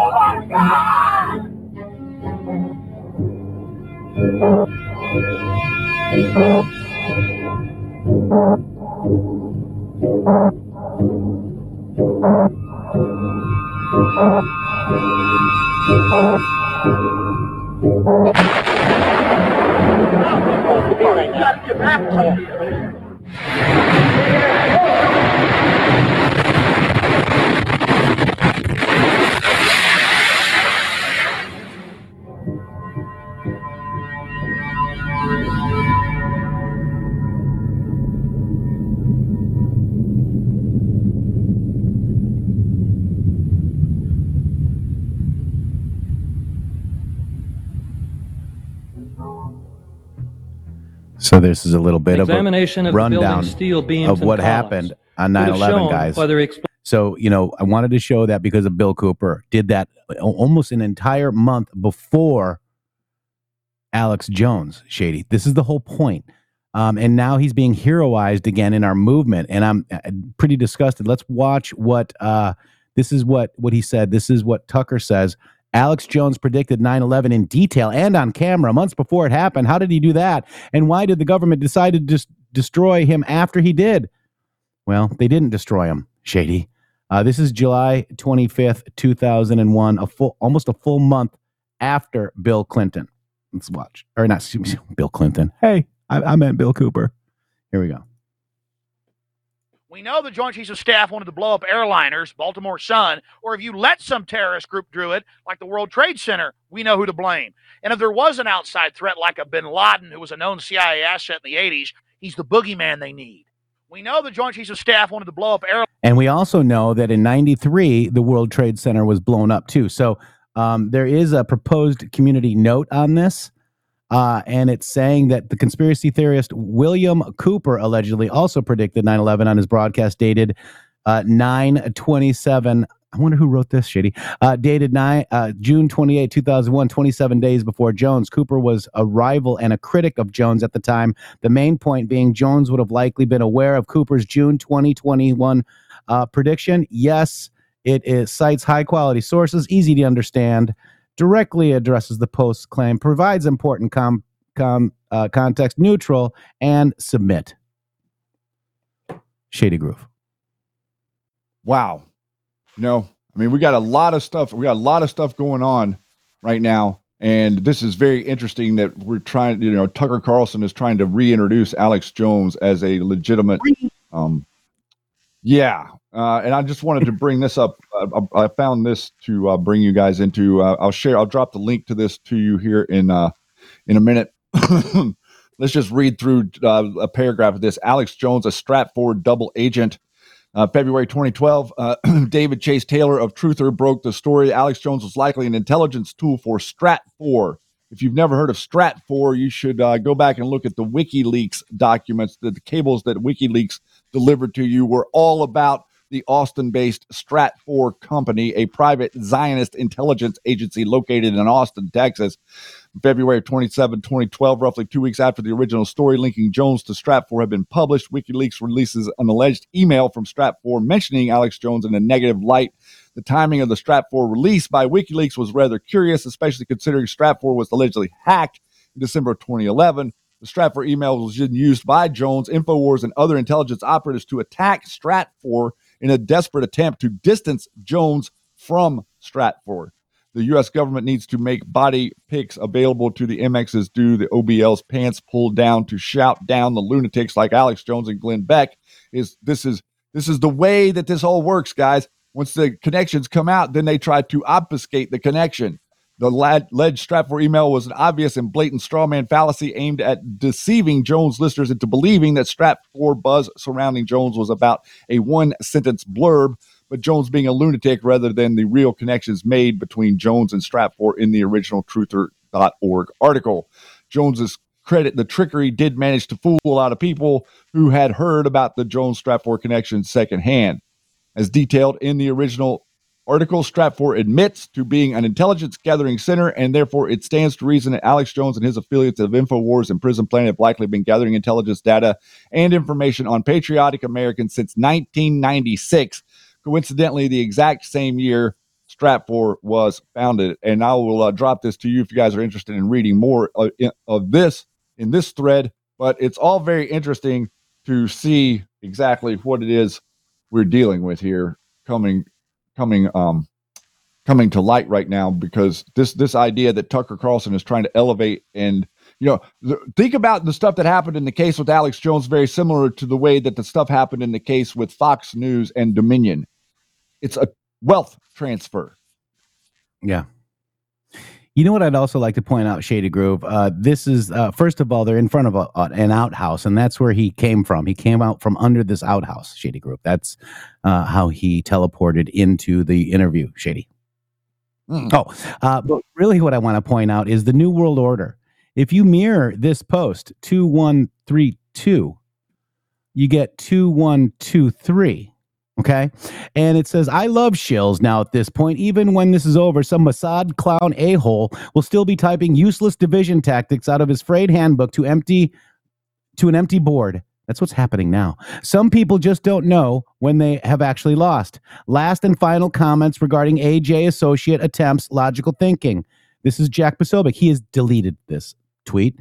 bit Examination of rundown steel beams of what happened on 9/11, guys. expl- So you know, I wanted to show that because of Bill Cooper did that almost an entire month before Alex Jones. Shady. This is the whole point. Um, and now he's being heroized again in our movement, and I'm uh, pretty disgusted. Let's watch what uh, this is. What what he said. This is what Tucker says. Alex Jones predicted 9 11 in detail and on camera months before it happened. How did he do that? And why did the government decide to just destroy him after he did? Well, they didn't destroy him, Shady. Uh, this is July 25th, 2001, a full, almost a full month after Bill Clinton. Let's watch. Or not, excuse me, Bill Clinton. Hey, I, I meant Bill Cooper. Here we go. We know the Joint Chiefs of Staff wanted to blow up airliners, Baltimore Sun, or if you let some terrorist group do it, like the World Trade Center, we know who to blame. And if there was an outside threat like a bin Laden, who was a known CIA asset in the 80s, he's the boogeyman they need. We know the Joint Chiefs of Staff wanted to blow up airliners. And we also know that in 93, the World Trade Center was blown up too. So um, there is a proposed community note on this. Uh, and it's saying that the conspiracy theorist William Cooper allegedly also predicted 9 11 on his broadcast dated uh, 9 27. I wonder who wrote this, shitty. Uh, dated nine, uh, June 28, 2001, 27 days before Jones. Cooper was a rival and a critic of Jones at the time. The main point being Jones would have likely been aware of Cooper's June 2021 uh, prediction. Yes, it is, cites high quality sources, easy to understand directly addresses the post's claim, provides important com, com, uh, context, neutral, and submit. Shady Grove. Wow. No, I mean, we got a lot of stuff. We got a lot of stuff going on right now. And this is very interesting that we're trying, you know, Tucker Carlson is trying to reintroduce Alex Jones as a legitimate, um, yeah. Uh, and I just wanted to bring this up. Uh, I, I found this to uh, bring you guys into. Uh, I'll share. I'll drop the link to this to you here in uh, in a minute. Let's just read through uh, a paragraph of this. Alex Jones, a Stratfor double agent. Uh, February 2012, uh, David Chase Taylor of Truther broke the story. Alex Jones was likely an intelligence tool for Stratfor. If you've never heard of Stratfor, you should uh, go back and look at the WikiLeaks documents. The, the cables that WikiLeaks delivered to you were all about the Austin based Stratfor Company, a private Zionist intelligence agency located in Austin, Texas. February 27, 2012, roughly two weeks after the original story linking Jones to Stratfor had been published, WikiLeaks releases an alleged email from Stratfor mentioning Alex Jones in a negative light. The timing of the Stratfor release by WikiLeaks was rather curious, especially considering Stratfor was allegedly hacked in December of 2011. The Stratfor email was used by Jones, InfoWars, and other intelligence operatives to attack Stratfor in a desperate attempt to distance Jones from Stratfor. The U.S. government needs to make body pics available to the MXs due the OBL's pants pulled down to shout down the lunatics like Alex Jones and Glenn Beck. Is this is this is the way that this all works, guys. Once the connections come out, then they try to obfuscate the connection. The lad, Stratfor email was an obvious and blatant strawman fallacy aimed at deceiving Jones listeners into believing that strap for buzz surrounding Jones was about a one sentence blurb but Jones being a lunatic rather than the real connections made between Jones and Stratfor in the original truther.org article. Jones's credit the trickery did manage to fool a lot of people who had heard about the Jones Stratfor connection secondhand. As detailed in the original article, Stratfor admits to being an intelligence gathering center, and therefore it stands to reason that Alex Jones and his affiliates of InfoWars and Prison Planet have likely been gathering intelligence data and information on patriotic Americans since 1996 coincidentally the exact same year Stratfor was founded. And I will uh, drop this to you if you guys are interested in reading more of, of this in this thread. But it's all very interesting to see exactly what it is we're dealing with here coming coming um coming to light right now because this this idea that Tucker Carlson is trying to elevate and you know th- think about the stuff that happened in the case with Alex Jones very similar to the way that the stuff happened in the case with Fox News and Dominion it's a wealth transfer. Yeah. You know what I'd also like to point out, Shady Grove. Uh, this is uh, first of all, they're in front of a, an outhouse, and that's where he came from. He came out from under this outhouse, Shady Grove. That's uh, how he teleported into the interview, Shady. Mm. Oh, uh, but really, what I want to point out is the New World Order. If you mirror this post two one three two, you get two one two three. Okay. And it says, I love shills now at this point. Even when this is over, some Mossad clown a hole will still be typing useless division tactics out of his frayed handbook to empty to an empty board. That's what's happening now. Some people just don't know when they have actually lost. Last and final comments regarding AJ associate attempts logical thinking. This is Jack Posobiec. He has deleted this tweet.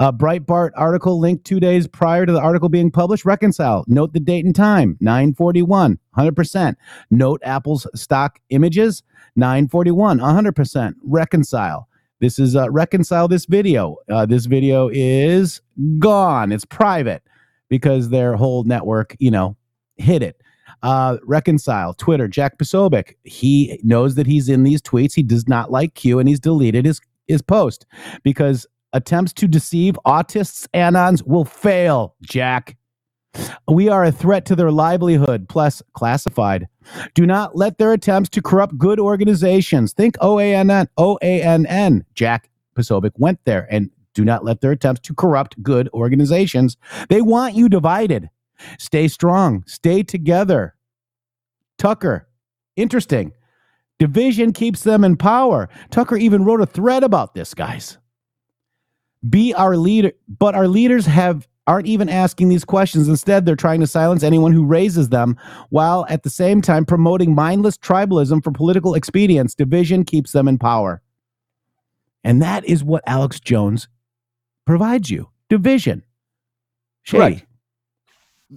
Breitbart article linked two days prior to the article being published. Reconcile. Note the date and time. 941. 100%. Note Apple's stock images. 941. 100%. Reconcile. This is uh, reconcile this video. Uh, this video is gone. It's private because their whole network, you know, hit it. Uh, reconcile Twitter. Jack Posobiec. He knows that he's in these tweets. He does not like Q, and he's deleted his his post because attempts to deceive autists anons will fail. Jack. We are a threat to their livelihood, plus classified. Do not let their attempts to corrupt good organizations. Think OANN, OANN. Jack Posobiec went there and do not let their attempts to corrupt good organizations. They want you divided. Stay strong, stay together. Tucker, interesting. Division keeps them in power. Tucker even wrote a thread about this, guys. Be our leader, but our leaders have aren't even asking these questions. Instead, they're trying to silence anyone who raises them while at the same time promoting mindless tribalism for political expedience. Division keeps them in power. And that is what Alex Jones provides you. Division. Shady. Right.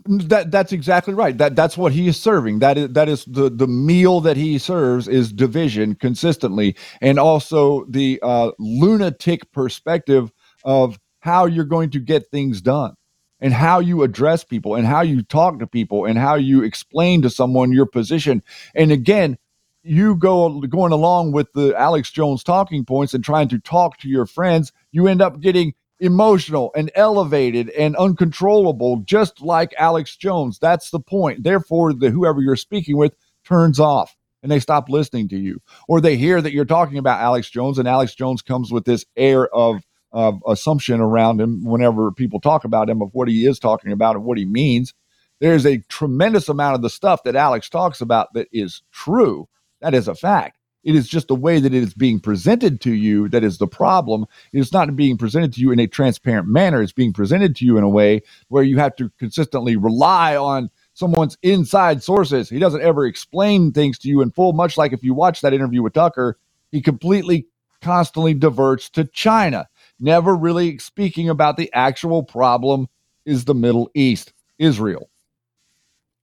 That that's exactly right. That that's what he is serving. That is that is the the meal that he serves is division consistently, and also the uh, lunatic perspective of how you're going to get things done, and how you address people, and how you talk to people, and how you explain to someone your position. And again, you go going along with the Alex Jones talking points and trying to talk to your friends, you end up getting emotional and elevated and uncontrollable, just like Alex Jones. That's the point. Therefore, the whoever you're speaking with turns off and they stop listening to you, or they hear that you're talking about Alex Jones, and Alex Jones comes with this air of of assumption around him whenever people talk about him of what he is talking about and what he means. There's a tremendous amount of the stuff that Alex talks about that is true. That is a fact. It is just the way that it is being presented to you that is the problem. It's not being presented to you in a transparent manner. It's being presented to you in a way where you have to consistently rely on someone's inside sources. He doesn't ever explain things to you in full, much like if you watch that interview with Tucker, he completely constantly diverts to China, never really speaking about the actual problem is the Middle East, Israel.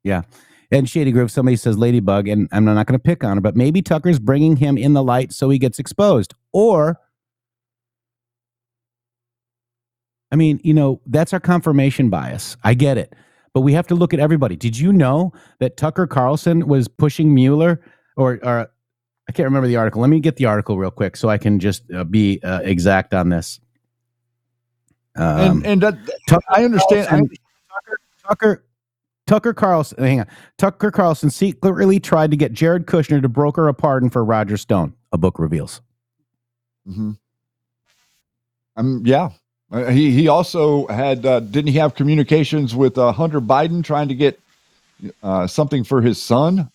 Yeah. And Shady Grove, somebody says Ladybug, and I'm not going to pick on her, but maybe Tucker's bringing him in the light so he gets exposed. Or, I mean, you know, that's our confirmation bias. I get it. But we have to look at everybody. Did you know that Tucker Carlson was pushing Mueller or, or I can't remember the article. Let me get the article real quick so I can just uh, be uh, exact on this. Um, and and that, I understand. I, Tucker, Tucker Tucker Carlson, hang on. Tucker Carlson secretly tried to get Jared Kushner to broker a pardon for Roger Stone. A book reveals. Mm-hmm. Um, yeah. Uh, he he also had uh, didn't he have communications with uh, Hunter Biden trying to get uh, something for his son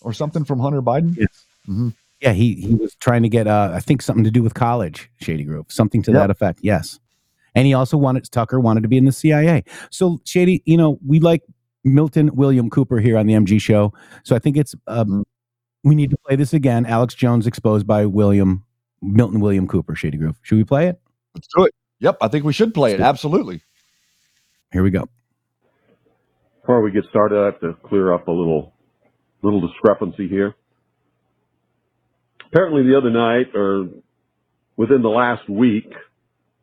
or something from Hunter Biden? Yes. Mm-hmm. Yeah, he he was trying to get uh, I think something to do with college, Shady Grove, something to Yep. that effect. Yes. And he also wanted Tucker wanted to be in the CIA. So Shady, you know, we like Milton William Cooper here on the MG show. So I think it's um, we need to play this again. Alex Jones exposed by William Milton William Cooper, Shady Grove. Should we play it? Let's do it. Yep, I think we should play it. Absolutely. Here we go. Before we get started, I have to clear up a little little discrepancy here. Apparently, the other night, or within the last week,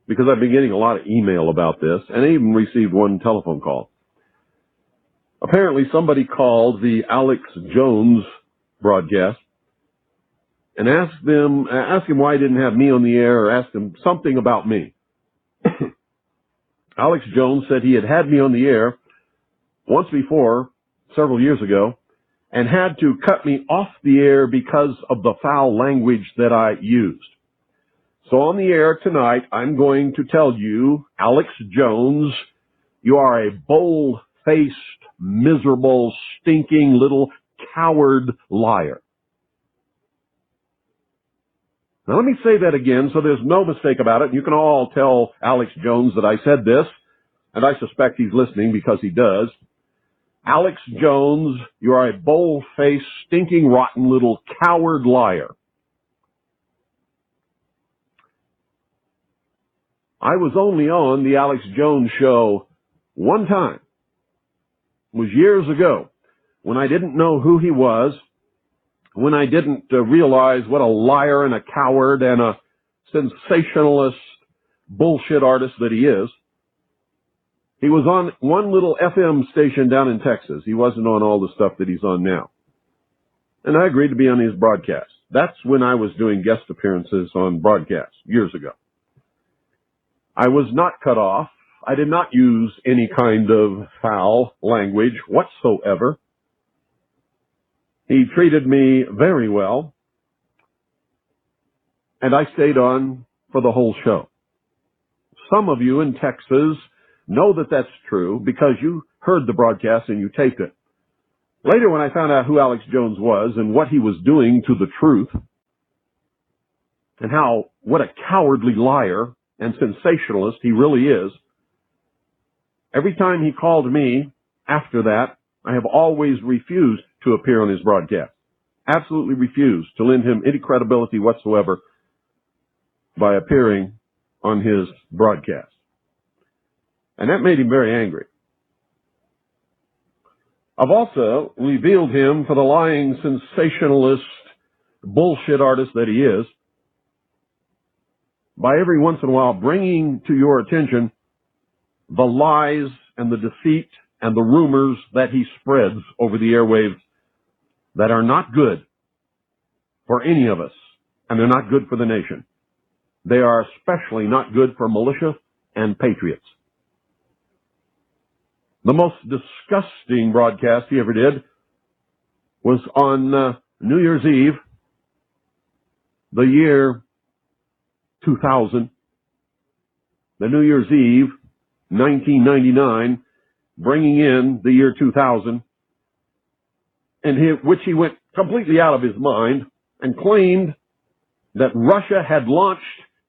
because I've been getting a lot of email about this, and I even received one telephone call. Apparently, somebody called the Alex Jones broadcast and asked them, asked him why he didn't have me on the air, or asked him something about me. Alex Jones said he had had me on the air once before, several years ago, and had to cut me off the air because of the foul language that I used. So on the air tonight, I'm going to tell you, Alex Jones, you are a bold-faced, miserable, stinking little coward liar. Now let me say that again so there's no mistake about it. You can all tell Alex Jones that I said this, and I suspect he's listening because he does. Alex Jones, you are a bold-faced, stinking, rotten little coward liar. I was only on the Alex Jones show one time. It was years ago when I didn't know who he was, when I didn't uh, realize what a liar and a coward and a sensationalist bullshit artist that he is. He was on one little FM station down in Texas. He wasn't on all the stuff that he's on now. And I agreed to be on his broadcast. That's when I was doing guest appearances on broadcasts years ago. I was not cut off. I did not use any kind of foul language whatsoever. He treated me very well. And I stayed on for the whole show. Some of you in Texas know that that's true because you heard the broadcast and you taped it. Later, when I found out who Alex Jones was and what he was doing to the truth, and how, what a cowardly liar and sensationalist he really is, every time he called me after that, I have always refused to appear on his broadcast. Absolutely refused to lend him any credibility whatsoever by appearing on his broadcast. And that made him very angry. I've also revealed him for the lying sensationalist bullshit artist that he is by every once in a while bringing to your attention the lies and the deceit and the rumors that he spreads over the airwaves that are not good for any of us and they're not good for the nation. They are especially not good for militia and patriots. The most disgusting broadcast he ever did was on uh, New Year's Eve, the year 2000. The New Year's Eve, 1999, bringing in the year 2000, and he, which he went completely out of his mind and claimed that Russia had launched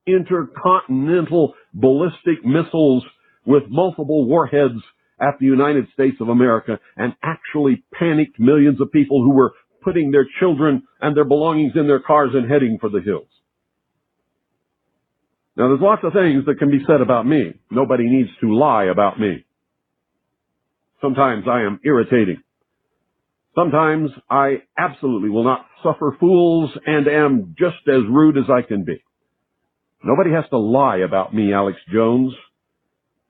intercontinental ballistic missiles with multiple warheads at the United States of America and actually panicked millions of people who were putting their children and their belongings in their cars and heading for the hills. Now there's lots of things that can be said about me. Nobody needs to lie about me. Sometimes I am irritating. Sometimes I absolutely will not suffer fools and am just as rude as I can be. Nobody has to lie about me, Alex Jones.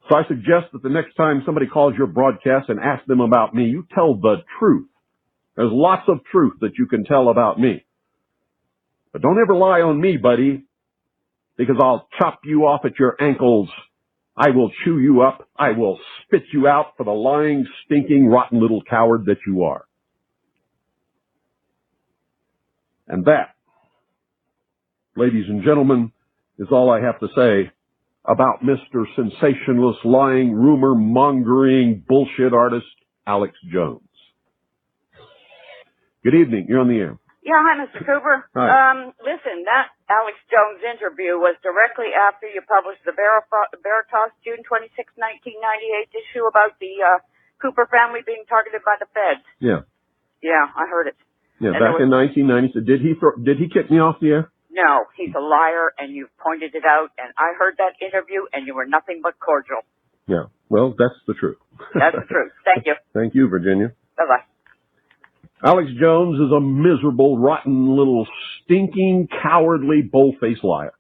So I suggest that the next time somebody calls your broadcast and asks them about me, you tell the truth. There's lots of truth that you can tell about me. But don't ever lie on me, buddy, because I'll chop you off at your ankles. I will chew you up. I will spit you out for the lying, stinking, rotten little coward that you are. And that, ladies and gentlemen, is all I have to say about Mr. Sensationalist, lying, rumor mongering, bullshit artist, Alex Jones. Good evening. You're on the air. Yeah, hi, Mr. Cooper. Hi. Um, listen, that Alex Jones interview was directly after you published the Veritas June 26, 1998 issue about the uh, Cooper family being targeted by the feds. Yeah. Yeah, I heard it. Yeah. And Back there in 1990, so did he throw, did he kick me off the air? No, he's a liar, and you've pointed it out, and I heard that interview, and you were nothing but cordial. Yeah. Well, that's the truth. That's the truth. Thank you. Thank you, Virginia. Bye-bye. Alex Jones is a miserable, rotten, little, stinking, cowardly, bull-faced liar.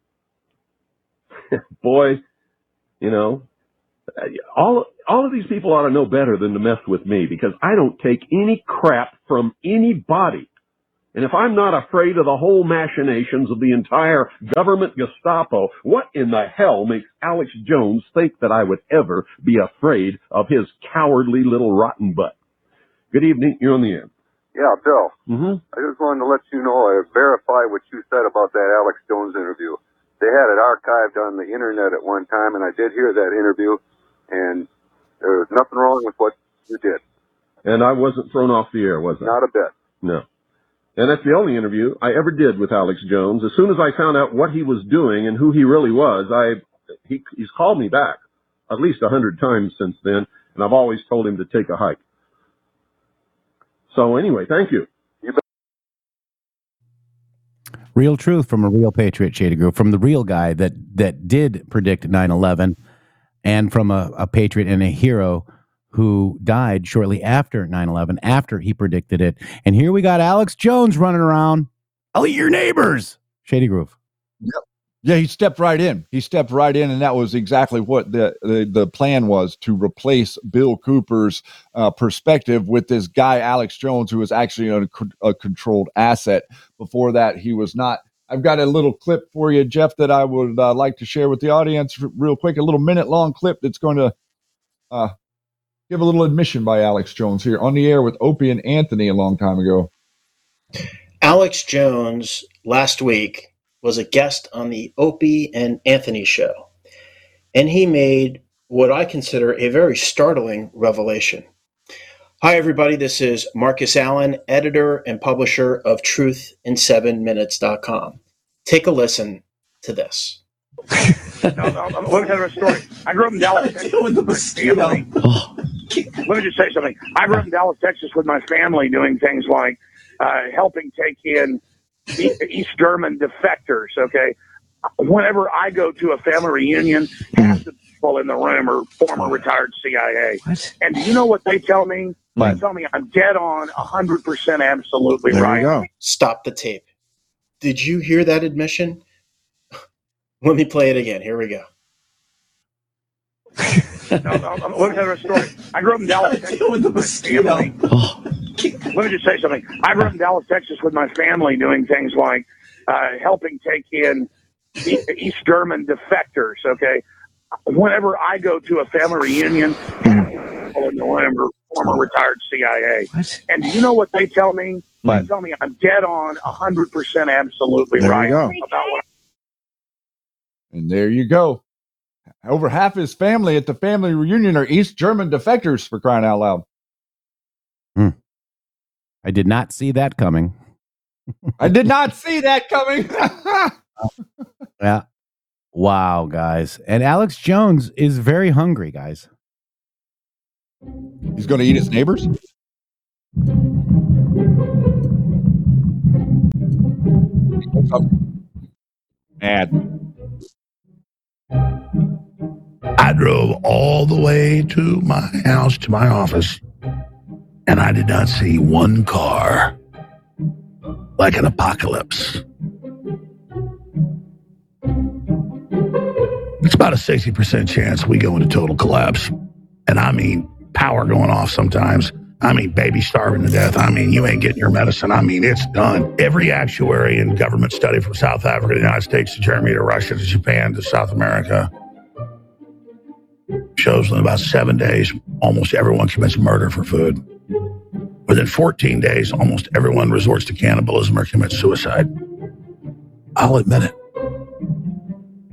Boy, you know, all all of these people ought to know better than to mess with me because I don't take any crap from anybody. And if I'm not afraid of the whole machinations of the entire government Gestapo, what in the hell makes Alex Jones think that I would ever be afraid of his cowardly little rotten butt? Good evening. You're on the air. Yeah, Bill. Mm-hmm. I just wanted to let you know I verify what you said about that Alex Jones interview. They had it archived on the internet at one time, and I did hear that interview, and there was nothing wrong with what you did. And I wasn't thrown off the air, was I? Not a bit. No. And that's the only interview I ever did with Alex Jones. As soon as I found out what he was doing and who he really was, I he, he's called me back at least a hundred times since then, and I've always told him to take a hike. So anyway, thank you. Real truth from a real patriot, Shady Grove, from the real guy that that did predict 9/11, and from a, a patriot and a hero who died shortly after 9/11, after he predicted it. And here we got Alex Jones running around. I'll eat your neighbors. Shady Grove. Yep. Yeah, he stepped right in. He stepped right in, and that was exactly what the the, the plan was to replace Bill Cooper's uh, perspective with this guy Alex Jones, who was actually a, a controlled asset. Before that, he was not. I've got a little clip for you, Jeff, that I would uh, like to share with the audience real quick. A little minute long clip that's going to uh, give a little admission by Alex Jones here on the air with Opie and Anthony a long time ago. Alex Jones last week was a guest on the Opie and Anthony show, and he made what I consider a very startling revelation. Hi, everybody. This is Marcus Allen, editor and publisher of TruthIn7Minutes.com. Take a listen to this. No, no, no, let me tell you a story. I grew up in Dallas, Texas. with my family. Let me just say something. I grew up in Dallas, Texas with my family doing things like uh, helping take in East German defectors, okay? Whenever I go to a family reunion, half the people in the room are former retired CIA. What? And do you know what they tell me? They tell me I'm dead on, 100% absolutely right. Stop the tape. Did you hear that admission? Let me play it again. Here we go. no, no, no, let me tell you a story. I grew up in Dallas, Texas with my family. Let me just say something. I grew up in Dallas, Texas with my family doing things like uh, helping take in East German defectors, okay? Whenever I go to a family reunion, half the people in the room are former retired CIA. And do you know what they tell me? What? They tell me I'm dead on, 100% absolutely There right about what And there you go. Over half his family at the family reunion are East German defectors for crying out loud. Hmm. I did not see that coming. I did not see that coming. Yeah. Wow, guys. And Alex Jones is very hungry, guys. He's going to eat his neighbors? Mad. I drove all the way to my house, to my office, and I did not see one car like an apocalypse. It's about a 60% chance we go into total collapse. And I mean, power going off sometimes. I mean, baby starving to death. I mean, you ain't getting your medicine. I mean, it's done. Every actuary and government study from South Africa to the United States to Germany to Russia to Japan to South America shows in about seven days, almost everyone commits murder for food. Within 14 days, almost everyone resorts to cannibalism or commits suicide. I'll admit it.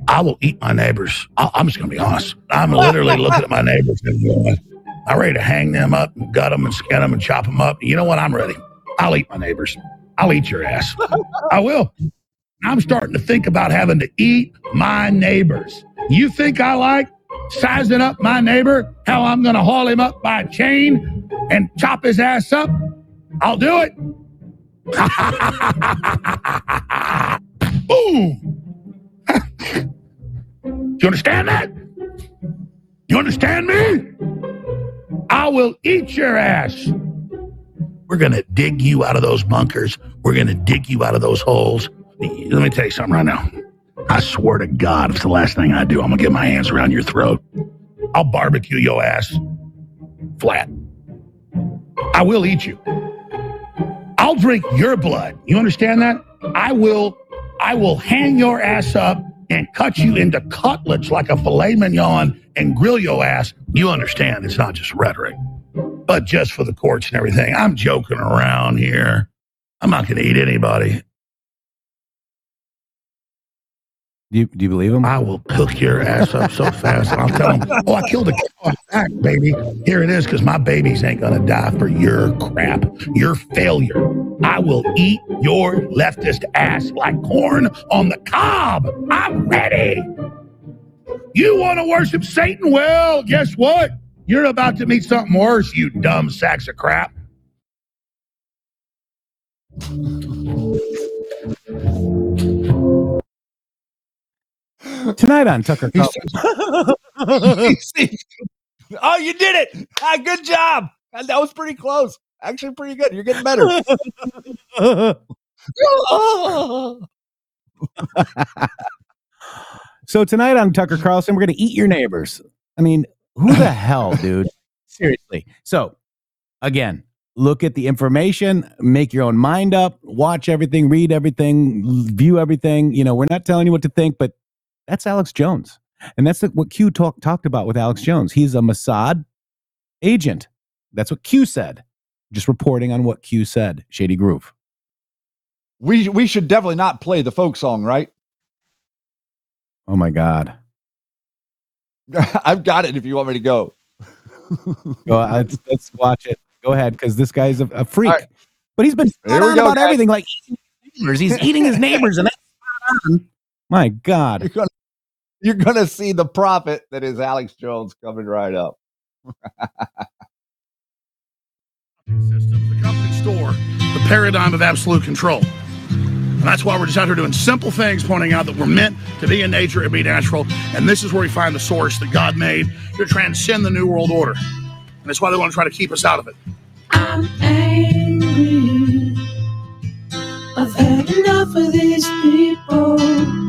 I will eat my neighbors. I- I'm just going to be honest. I'm literally looking at my neighbors and going, I'm ready to hang them up and gut them and skin them and chop them up. You know what? I'm ready. I'll eat my neighbors. I'll eat your ass. I will. I'm starting to think about having to eat my neighbors. You think I like sizing up my neighbor? How I'm going to haul him up by a chain and chop his ass up? I'll do it. Boom. you understand that? You understand me? I will eat your ass. We're going to dig you out of those bunkers. We're going to dig you out of those holes. Let me tell you something right now. I swear to God, if it's the last thing I do, I'm going to get my hands around your throat. I'll barbecue your ass flat. I will eat you. I'll drink your blood. You understand that? I will I will hang your ass up and cut you into cutlets like a filet mignon and grill your ass. You understand it's not just rhetoric, but just for the courts and everything. I'm joking around here. I'm not going to eat anybody. Do you, do you believe him? I will cook your ass up so fast. I'll tell him, oh, I killed a cow back, baby. Here it is, because my babies ain't going to die for your crap, your failure. I will eat your leftist ass like corn on the cob. I'm ready. You want to worship Satan? Well, guess what? You're about to meet something worse, you dumb sacks of crap. Tonight on Tucker Carlson. oh, you did it! Ah, good job. That that was pretty close. Actually, pretty good. You're getting better. So tonight on Tucker Carlson, we're going to eat your neighbors. I mean, who the hell, dude? Seriously. So again, look at the information, make your own mind up, watch everything, read everything, view everything. You know, we're not telling you what to think, but that's Alex Jones. And that's what Q talk, talked about with Alex Jones. He's a Mossad agent. That's what Q said. Just reporting on what Q said, Shady Grove. We we should definitely not play the folk song, right? Oh my God. I've got it if you want me to go. Go, uh, let's, let's watch it. Go ahead, because this guy's a, a freak. Right. But he's been Here spot we on go, about guys. everything, like eating his neighbors. He's eating his neighbors, and that's. My God. You're gonna, see the prophet that is Alex Jones coming right up. systems, the company store, the paradigm of absolute control. And that's why we're just out here doing simple things, pointing out that we're meant to be in nature and be natural. And this is where we find the source that God made to transcend the New World Order. And that's why they want to try to keep us out of it. I'm angry. I've had enough of these people.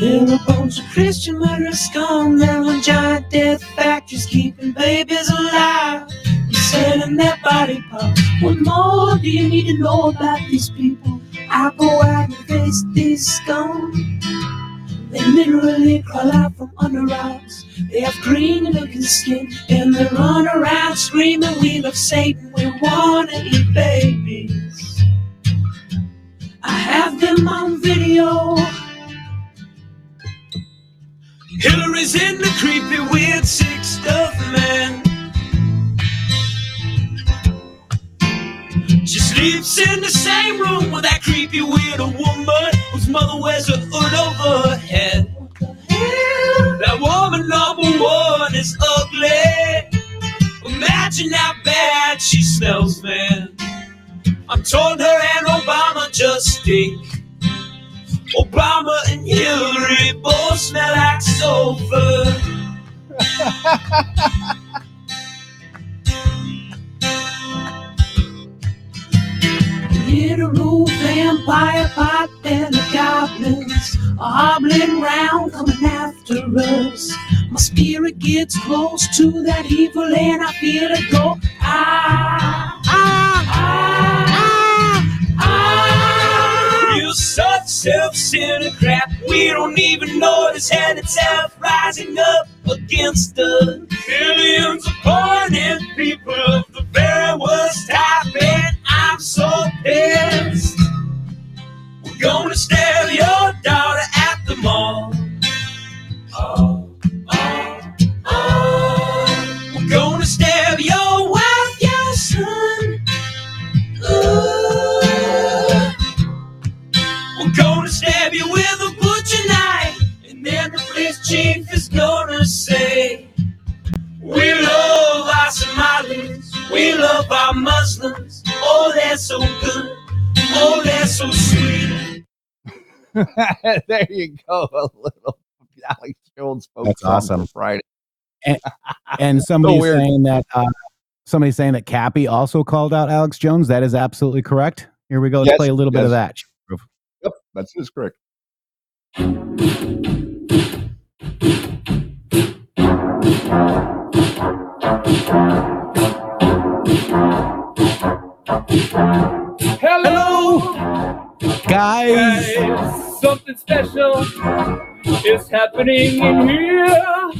They're a bunch of Christian murder scum. They're on giant death factories keeping babies alive. You're selling their body parts. What more do you need to know about these people? I go out and face these scum. They literally crawl out from under rocks. They have green looking skin and they run around screaming, We love Satan, we wanna eat babies. I have them on video. Hillary's in the creepy, weird, sick stuff, man. She sleeps in the same room with that creepy, weird woman whose mother wears a hood over her head. That woman number one is ugly. Imagine how bad she smells, man. I'm told her and Obama just stink. Obama and Hillary both smell like sulfur. Literal vampire pot and the goblins are hobbling round coming after us. My spirit gets close to that evil and I feel it go. Ah, ah, ah, ah. Such self-centered crap. We don't even notice hell itself rising up against us. Millions of pointed people of the very worst type, and I'm so pissed. We're gonna stab your daughter at the mall. Oh, chief is gonna say, We love our Somalis, we love our Muslims. Oh, they're so good, oh, they're so sweet. there you go. A little Alex Jones folk That's awesome. Friday. And, and somebody's weird. saying that uh, somebody's saying that Cappy also called out Alex Jones. That is absolutely correct. Here we go. Let's Yes, play a little bit of that. Yep, that's is correct. Hello, Guys, Something special is happening in here.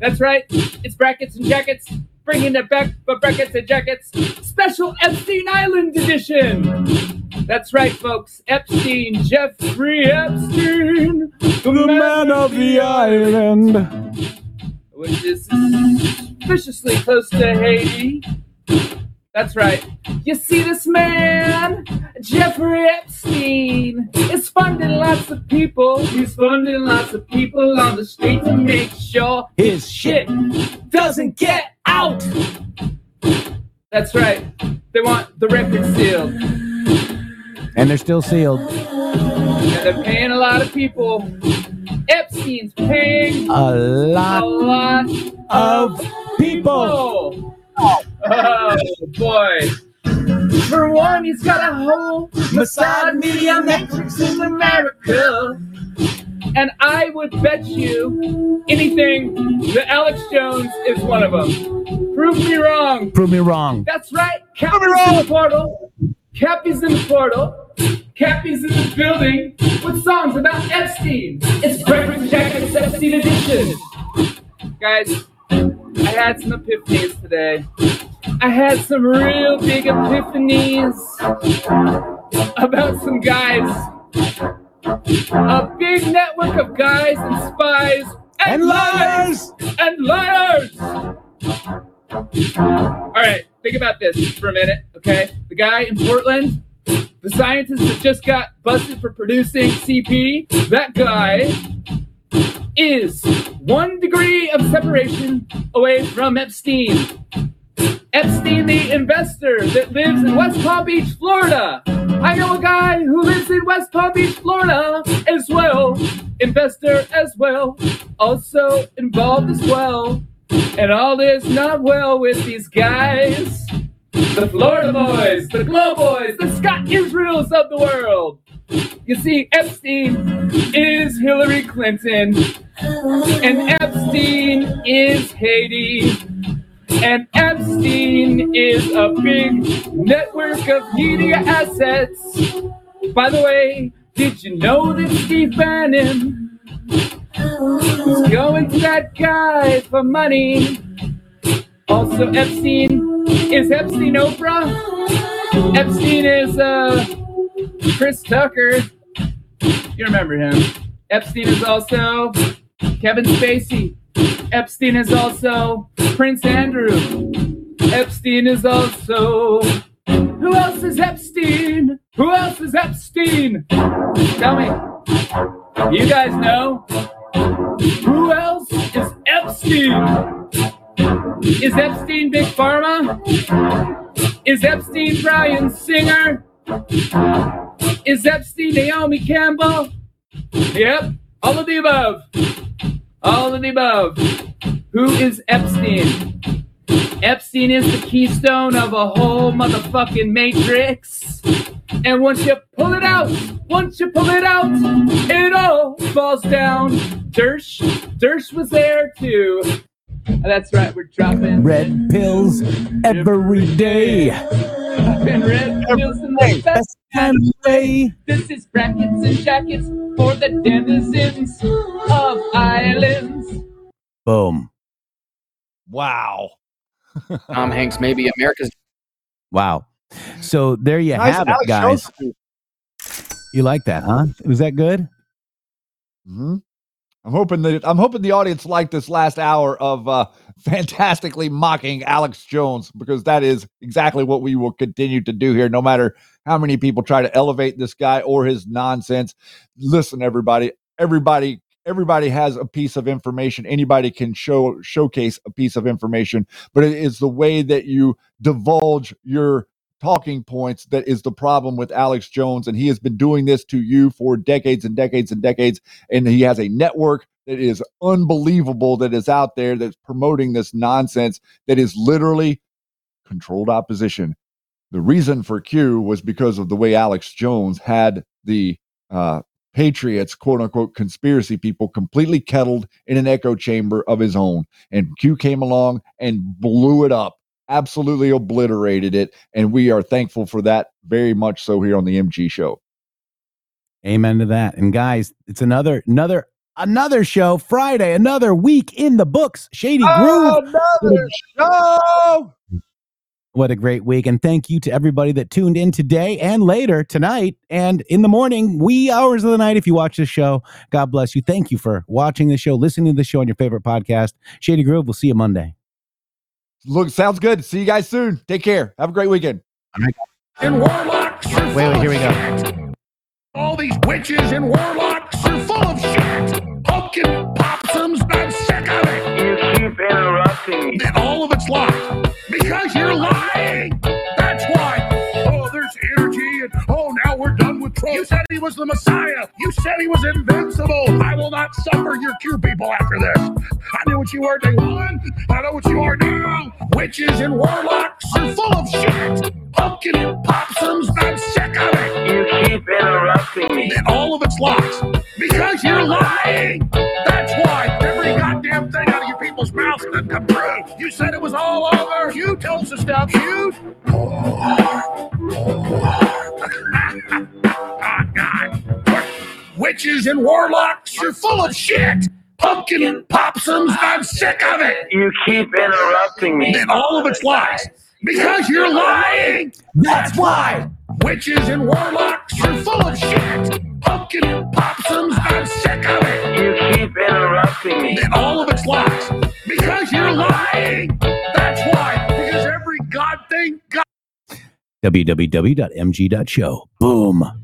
That's right. It's brackets and jackets. Bringing it back for brackets and jackets. Special Epstein Island edition. That's right, folks. Epstein, Jeffrey Epstein, the, man of the island. Which is suspiciously close to Haiti. That's right. You see, this man, Jeffrey Epstein, is funding lots of people. He's funding lots of people on the street to make sure his shit doesn't get out. That's right. They want the record sealed. And they're still sealed. And they're paying a lot of people. Epstein's paying A lot a lot of people. Oh boy. For one, he's got a whole Mossad media networks in America. And I would bet you anything that Alex Jones is one of them. Prove me wrong. Prove me wrong. That's right. Cappy's me wrong. portal. Cappy's in the portal. Cappy's in the building with songs about Epstein. It's Breakfast with Jackets Epstein edition. Guys, I had some epiphanies today. I had some real big epiphanies about some guys. A big network of guys and spies and, liars and liars. All right, think about this for a minute, okay? The guy in Portland, the scientist that just got busted for producing CP, that guy is one degree of separation away from Epstein. Epstein, the investor that lives in West Palm Beach, Florida. I know a guy who lives in West Palm Beach, Florida as well. Investor as well. Also involved as well. And all is not well with these guys. The Florida boys, the Glow boys, the Scott Israels of the world. You see, Epstein is Hillary Clinton, and Epstein is Haiti, and Epstein is a big network of media assets. By the way, did you know that Steve Bannon going to that guy for money? Also, Epstein is Epstein Oprah. Epstein is uh, Chris Tucker. You remember him. Epstein is also Kevin Spacey. Epstein is also Prince Andrew. Epstein is also. Who else is Epstein? Who else is Epstein? Tell me. You guys know? Who else is Epstein? Is Epstein Big Pharma? Is Epstein Bryan Singer? Is Epstein Naomi Campbell? Yep, all of the above. All of the above. Who is Epstein? Epstein is the keystone of a whole motherfucking matrix. And once you pull it out, once you pull it out, it all falls down. Dersh, Dersh was there too. That's right, we're dropping Red pills every day. dropping red pills in the best kind of way. This is brackets and jackets for the denizens of islands. Boom. Wow. Tom Hanks, maybe America's. Wow. So there you Nice have it, guys. You like that, huh? Was that good? hmm I'm hoping that I'm hoping the audience liked this last hour of uh, fantastically mocking Alex Jones because that is exactly what we will continue to do here, no matter how many people try to elevate this guy or his nonsense. Listen, everybody, everybody, everybody has a piece of information. Anybody can show showcase a piece of information, but it is the way that you divulge your talking points that is the problem with Alex Jones. And he has been doing this to you for decades and decades and decades. And he has a network that is unbelievable that is out there that's promoting this nonsense that is literally controlled opposition. The reason for Q was because of the way Alex Jones had the uh, Patriots, quote unquote, conspiracy people completely kettled in an echo chamber of his own. And Q came along and blew it up absolutely obliterated it. And we are thankful for that very much so here on the MG show. Amen to that. And guys, it's another another another show Friday, another week in the books. Shady Grove. Another show. What a great week. And thank you to everybody that tuned in today and later tonight and in the morning, wee hours of the night. If you watch this show, God bless you. Thank you for watching the show, listening to the show on your favorite podcast. Shady Grove, we'll see you Monday. Look, sounds good. See you guys soon. Take care. Have a great weekend. And warlocks are Wait, wait, full here we of go. All these witches and warlocks are full of shit. Pumpkin possums, I'm sick of it. You keep interrupting. me. And all of it's lies. Because you're lying. That's why. Oh, there's energy and oh, now we're done with Trump. You said he was the Messiah. You said he was invincible. I will not suffer your Q people after this. I knew what you were day one. I know what you are now. Witches and warlocks are full of shit. Pumpkin and possums, I'm sick of it. You keep interrupting me. And all of it's lies. Because you're lying. You said it was all over. You told us to stop. You. Witches and warlocks, you're full of shit. Pumpkin popsums, I'm sick of it. You keep interrupting me. And all of it's lies. Because you're lying. That's why. Witches and warlocks, you're full of shit. Pumpkin popsums, I'm sick of it. You keep interrupting me. And all of it's lies. Because you're lying. That's why. Because every god thing, god www.mg.show. Boom.